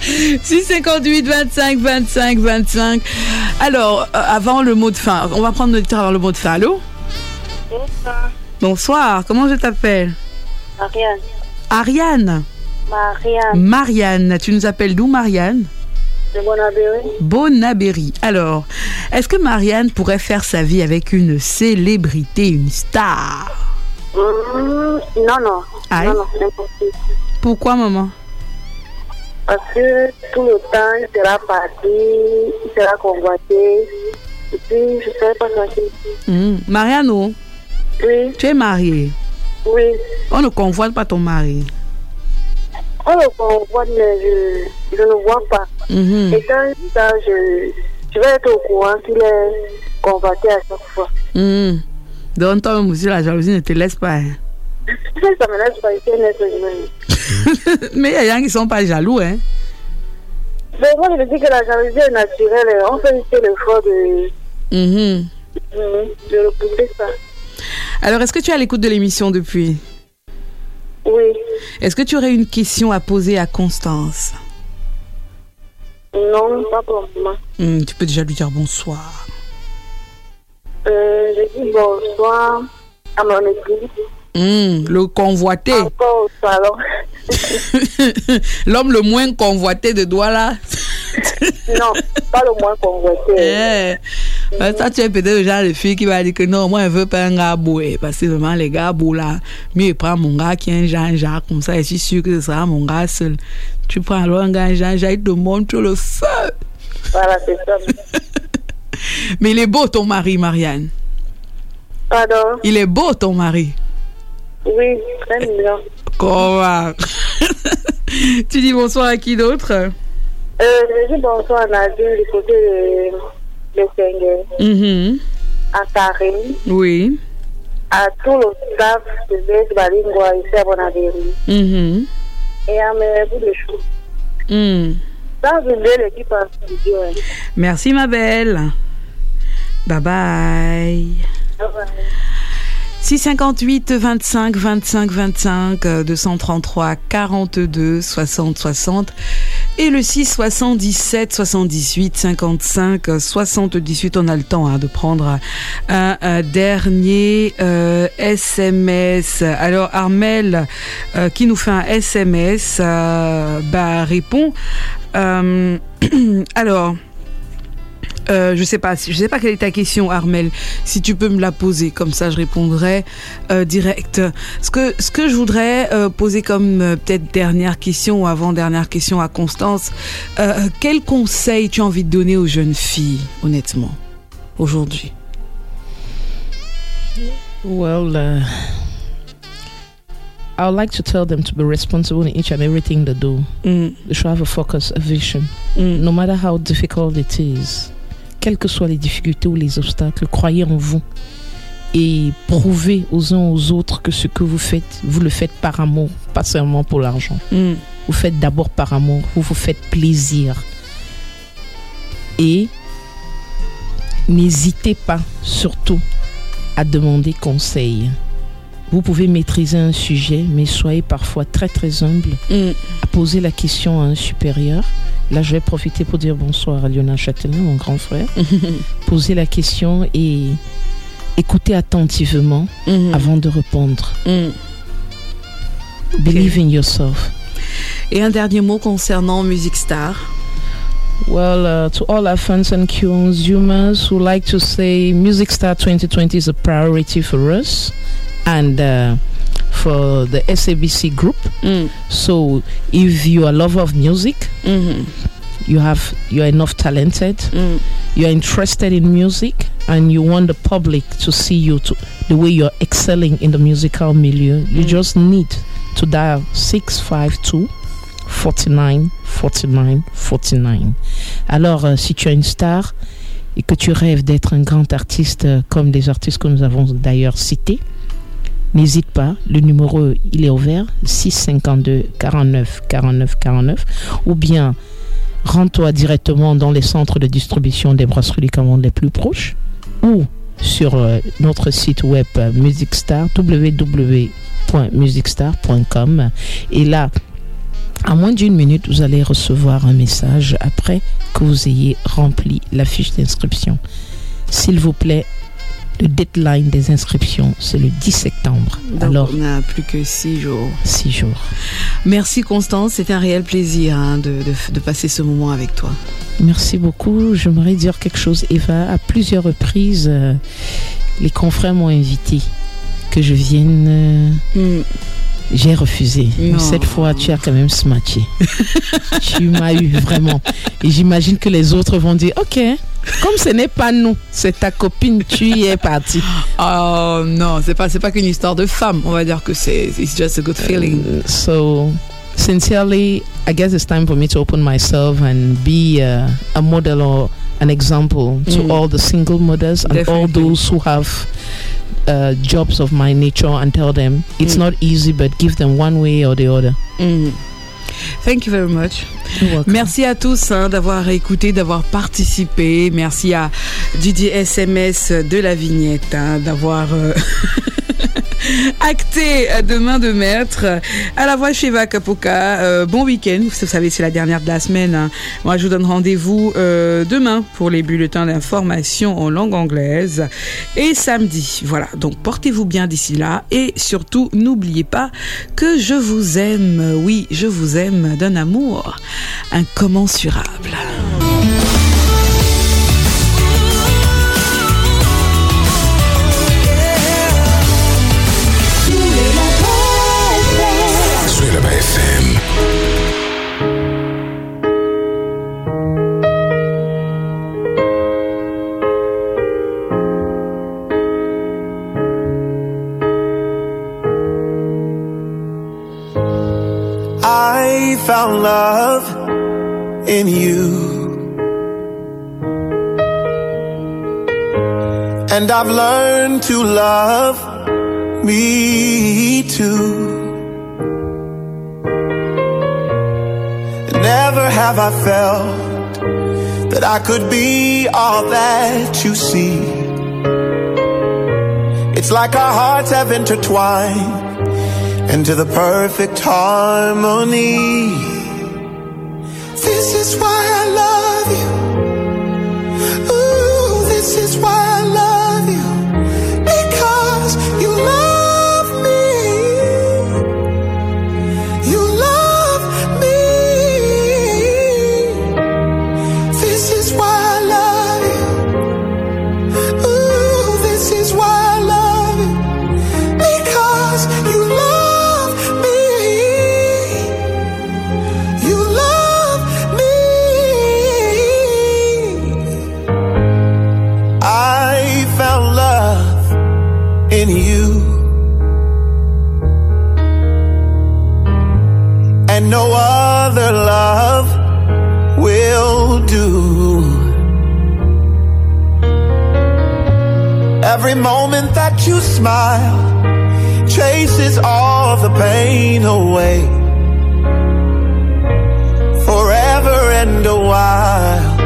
658 25 25 25. Alors, euh, avant le mot de fin, on va prendre notre temps avant le mot de fin. Allô? Bonsoir. Bonsoir, comment je t'appelle? Marianne. Ariane Marianne. Marianne, tu nous appelles d'où Marianne? De Bonabéry. Bonabéry. Alors, est-ce que Marianne pourrait faire sa vie avec une célébrité, une star? Mmh, non, non. Aïe. Non, non, c'est impossible. Pourquoi, maman? Parce que tout le temps, il sera parti, il sera convoité. Et puis, je ne serai pas tranquille. Marianne, oh, Oui, tu es mariée. oui. On ne convoite pas ton mari. On le convoite, mais je, je ne vois pas. Mhm. Et quand ça, je, je vais être au courant qu'il est convoité à chaque fois. Hmm. Donc, toi-même aussi, la jalousie ne te laisse pas. hein. Ça me laisse pas être. Mais il y a des gens qui ne sont pas jaloux. Hein. Mais moi, je me dis que la jalousie est naturelle. On fait ici l'effort de, Mhm. de repousser ça. Alors, est-ce que tu es à l'écoute de l'émission depuis? Oui. Est-ce que tu aurais une question à poser à Constance? Non, pas pour moi. Hmm, Tu peux déjà lui dire bonsoir. Je bonsoir à mon. Hmm, le convoité. Encore. L'homme le moins convoité de Douala. non, pas le moins convoité. Eh, Ça, tu es peut-être le genre de fille qui va dire que non, moi, elle veut pas un gars beau. eh, Parce que vraiment, les gars beaux là, mieux il prend mon gars qui est un Jean-Jacques comme ça. Et je suis sûr que ce sera mon gars seul. Tu prends alors un gars Jean-Jacques, il te montre le feu. Voilà, c'est ça. Mais il est beau ton mari, Marianne. Pardon? Il est beau ton mari. Oui, très mignon. Comment? Tu dis bonsoir à qui d'autre? Euh, je dis bonsoir à Nadir du côté de, de Sengue, Mhm. à Karine, Oui. à tout le staff de Balingua ici à Bonaveri Mhm. et à mes bouts de chou. En studio. hein. Merci ma belle. Bye bye. Bye bye. 658 25 25 25 euh, 233 42 60 60 et le 6 77 78 55 euh, 78 on a le temps hein, de prendre un, dernier euh, SMS alors Armel euh, qui nous fait un SMS euh, bah répond Euh, alors euh, je sais pas, je sais pas quelle est ta question, Armel. Si tu peux me la poser, comme ça, je répondrai euh, direct. Ce que ce que je voudrais euh, poser comme euh, peut-être dernière question ou avant dernière question à Constance, euh, quel conseil tu as envie de donner aux jeunes filles, honnêtement, aujourd'hui? Well, uh, I would like to tell them to be responsible in each and everything they do. They should have a focus, a vision, no matter how difficult it is. Quelles que soient les difficultés ou les obstacles, croyez en vous et prouvez aux uns aux autres que ce que vous faites, vous le faites par amour, pas seulement pour l'argent. Vous faites d'abord par amour, vous vous faites plaisir. Et n'hésitez pas, surtout, à demander conseil. Vous pouvez maîtriser un sujet, mais soyez parfois très très humble à poser la question à un supérieur. Là, je vais profiter pour dire bonsoir à Lionel Châtelain, mon grand frère. Poser la question et écouter attentivement avant de répondre. Believe in yourself. Et un dernier mot concernant Music Star. Well, uh, to all our fans and consumers who like to say Music Star 2020 is a priority for us and uh, for the SABC group. Mm. So, if you are a lover of music, mm-hmm. you have you are enough talented, mm. you are interested in music, and you want the public to see you to the way you're excelling in the musical milieu, you mm. just need to dial 652 49 49 49. Alors, euh, si tu as une star et que tu rêves d'être un grand artiste euh, comme des artistes que nous avons d'ailleurs cités, n'hésite pas, le numéro il est ouvert 652 49 49 49 ou bien rends-toi directement dans les centres de distribution des brasseries du Cameroun les plus proches ou sur euh, notre site web euh, Musicstar www.musicstar.com et là À moins d'une minute, vous allez recevoir un message après que vous ayez rempli la fiche d'inscription. S'il vous plaît, le deadline des inscriptions, c'est le 10 septembre. Donc, Alors, on n'a plus que six jours. six jours. Merci Constance, c'était un réel plaisir hein, de, de- de passer ce moment avec toi. Merci beaucoup. J'aimerais dire quelque chose, Eva. À plusieurs reprises, euh, les confrères m'ont invité que je vienne. euh, J'ai refusé. Non. cette fois, tu as quand même smatché. tu m'as eu vraiment. Et j'imagine que les autres vont dire Ok, comme ce n'est pas nous, c'est ta copine, tu y es parti. Oh non, c'est pas c'est pas qu'une histoire de femme. On va dire que c'est it's just a good feeling. So, sincerely, I guess it's time for me to open myself and be uh, a model or an example to Mm. all the single mothers and all Definitely. those who have uh, jobs of my nature and tell them it's Mm. not easy, but give them one way or the other. Mm. Thank you very much. Merci à tous hein, d'avoir écouté, d'avoir participé. Merci à Didier SMS de la vignette hein, d'avoir euh, acté de main de maître. À la voix chez Kapoka. Euh, bon week-end. Vous savez, c'est la dernière de la semaine. hein. Moi, je vous donne rendez-vous euh, demain pour les bulletins d'information en langue anglaise et samedi. Voilà. Donc, portez-vous bien d'ici là et surtout, n'oubliez pas que je vous aime. Oui, je vous aime d'un amour incommensurable. I've learned to love me too. Never have I felt that I could be all that you see. It's like our hearts have intertwined into the perfect harmony. You smile chases all the pain away. Forever and a while,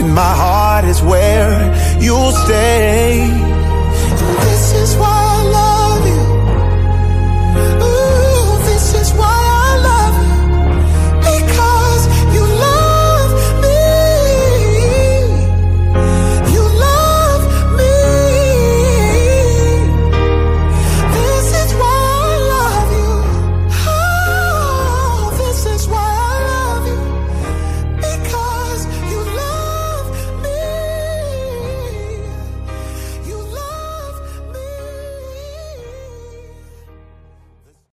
in my heart is where you'll stay.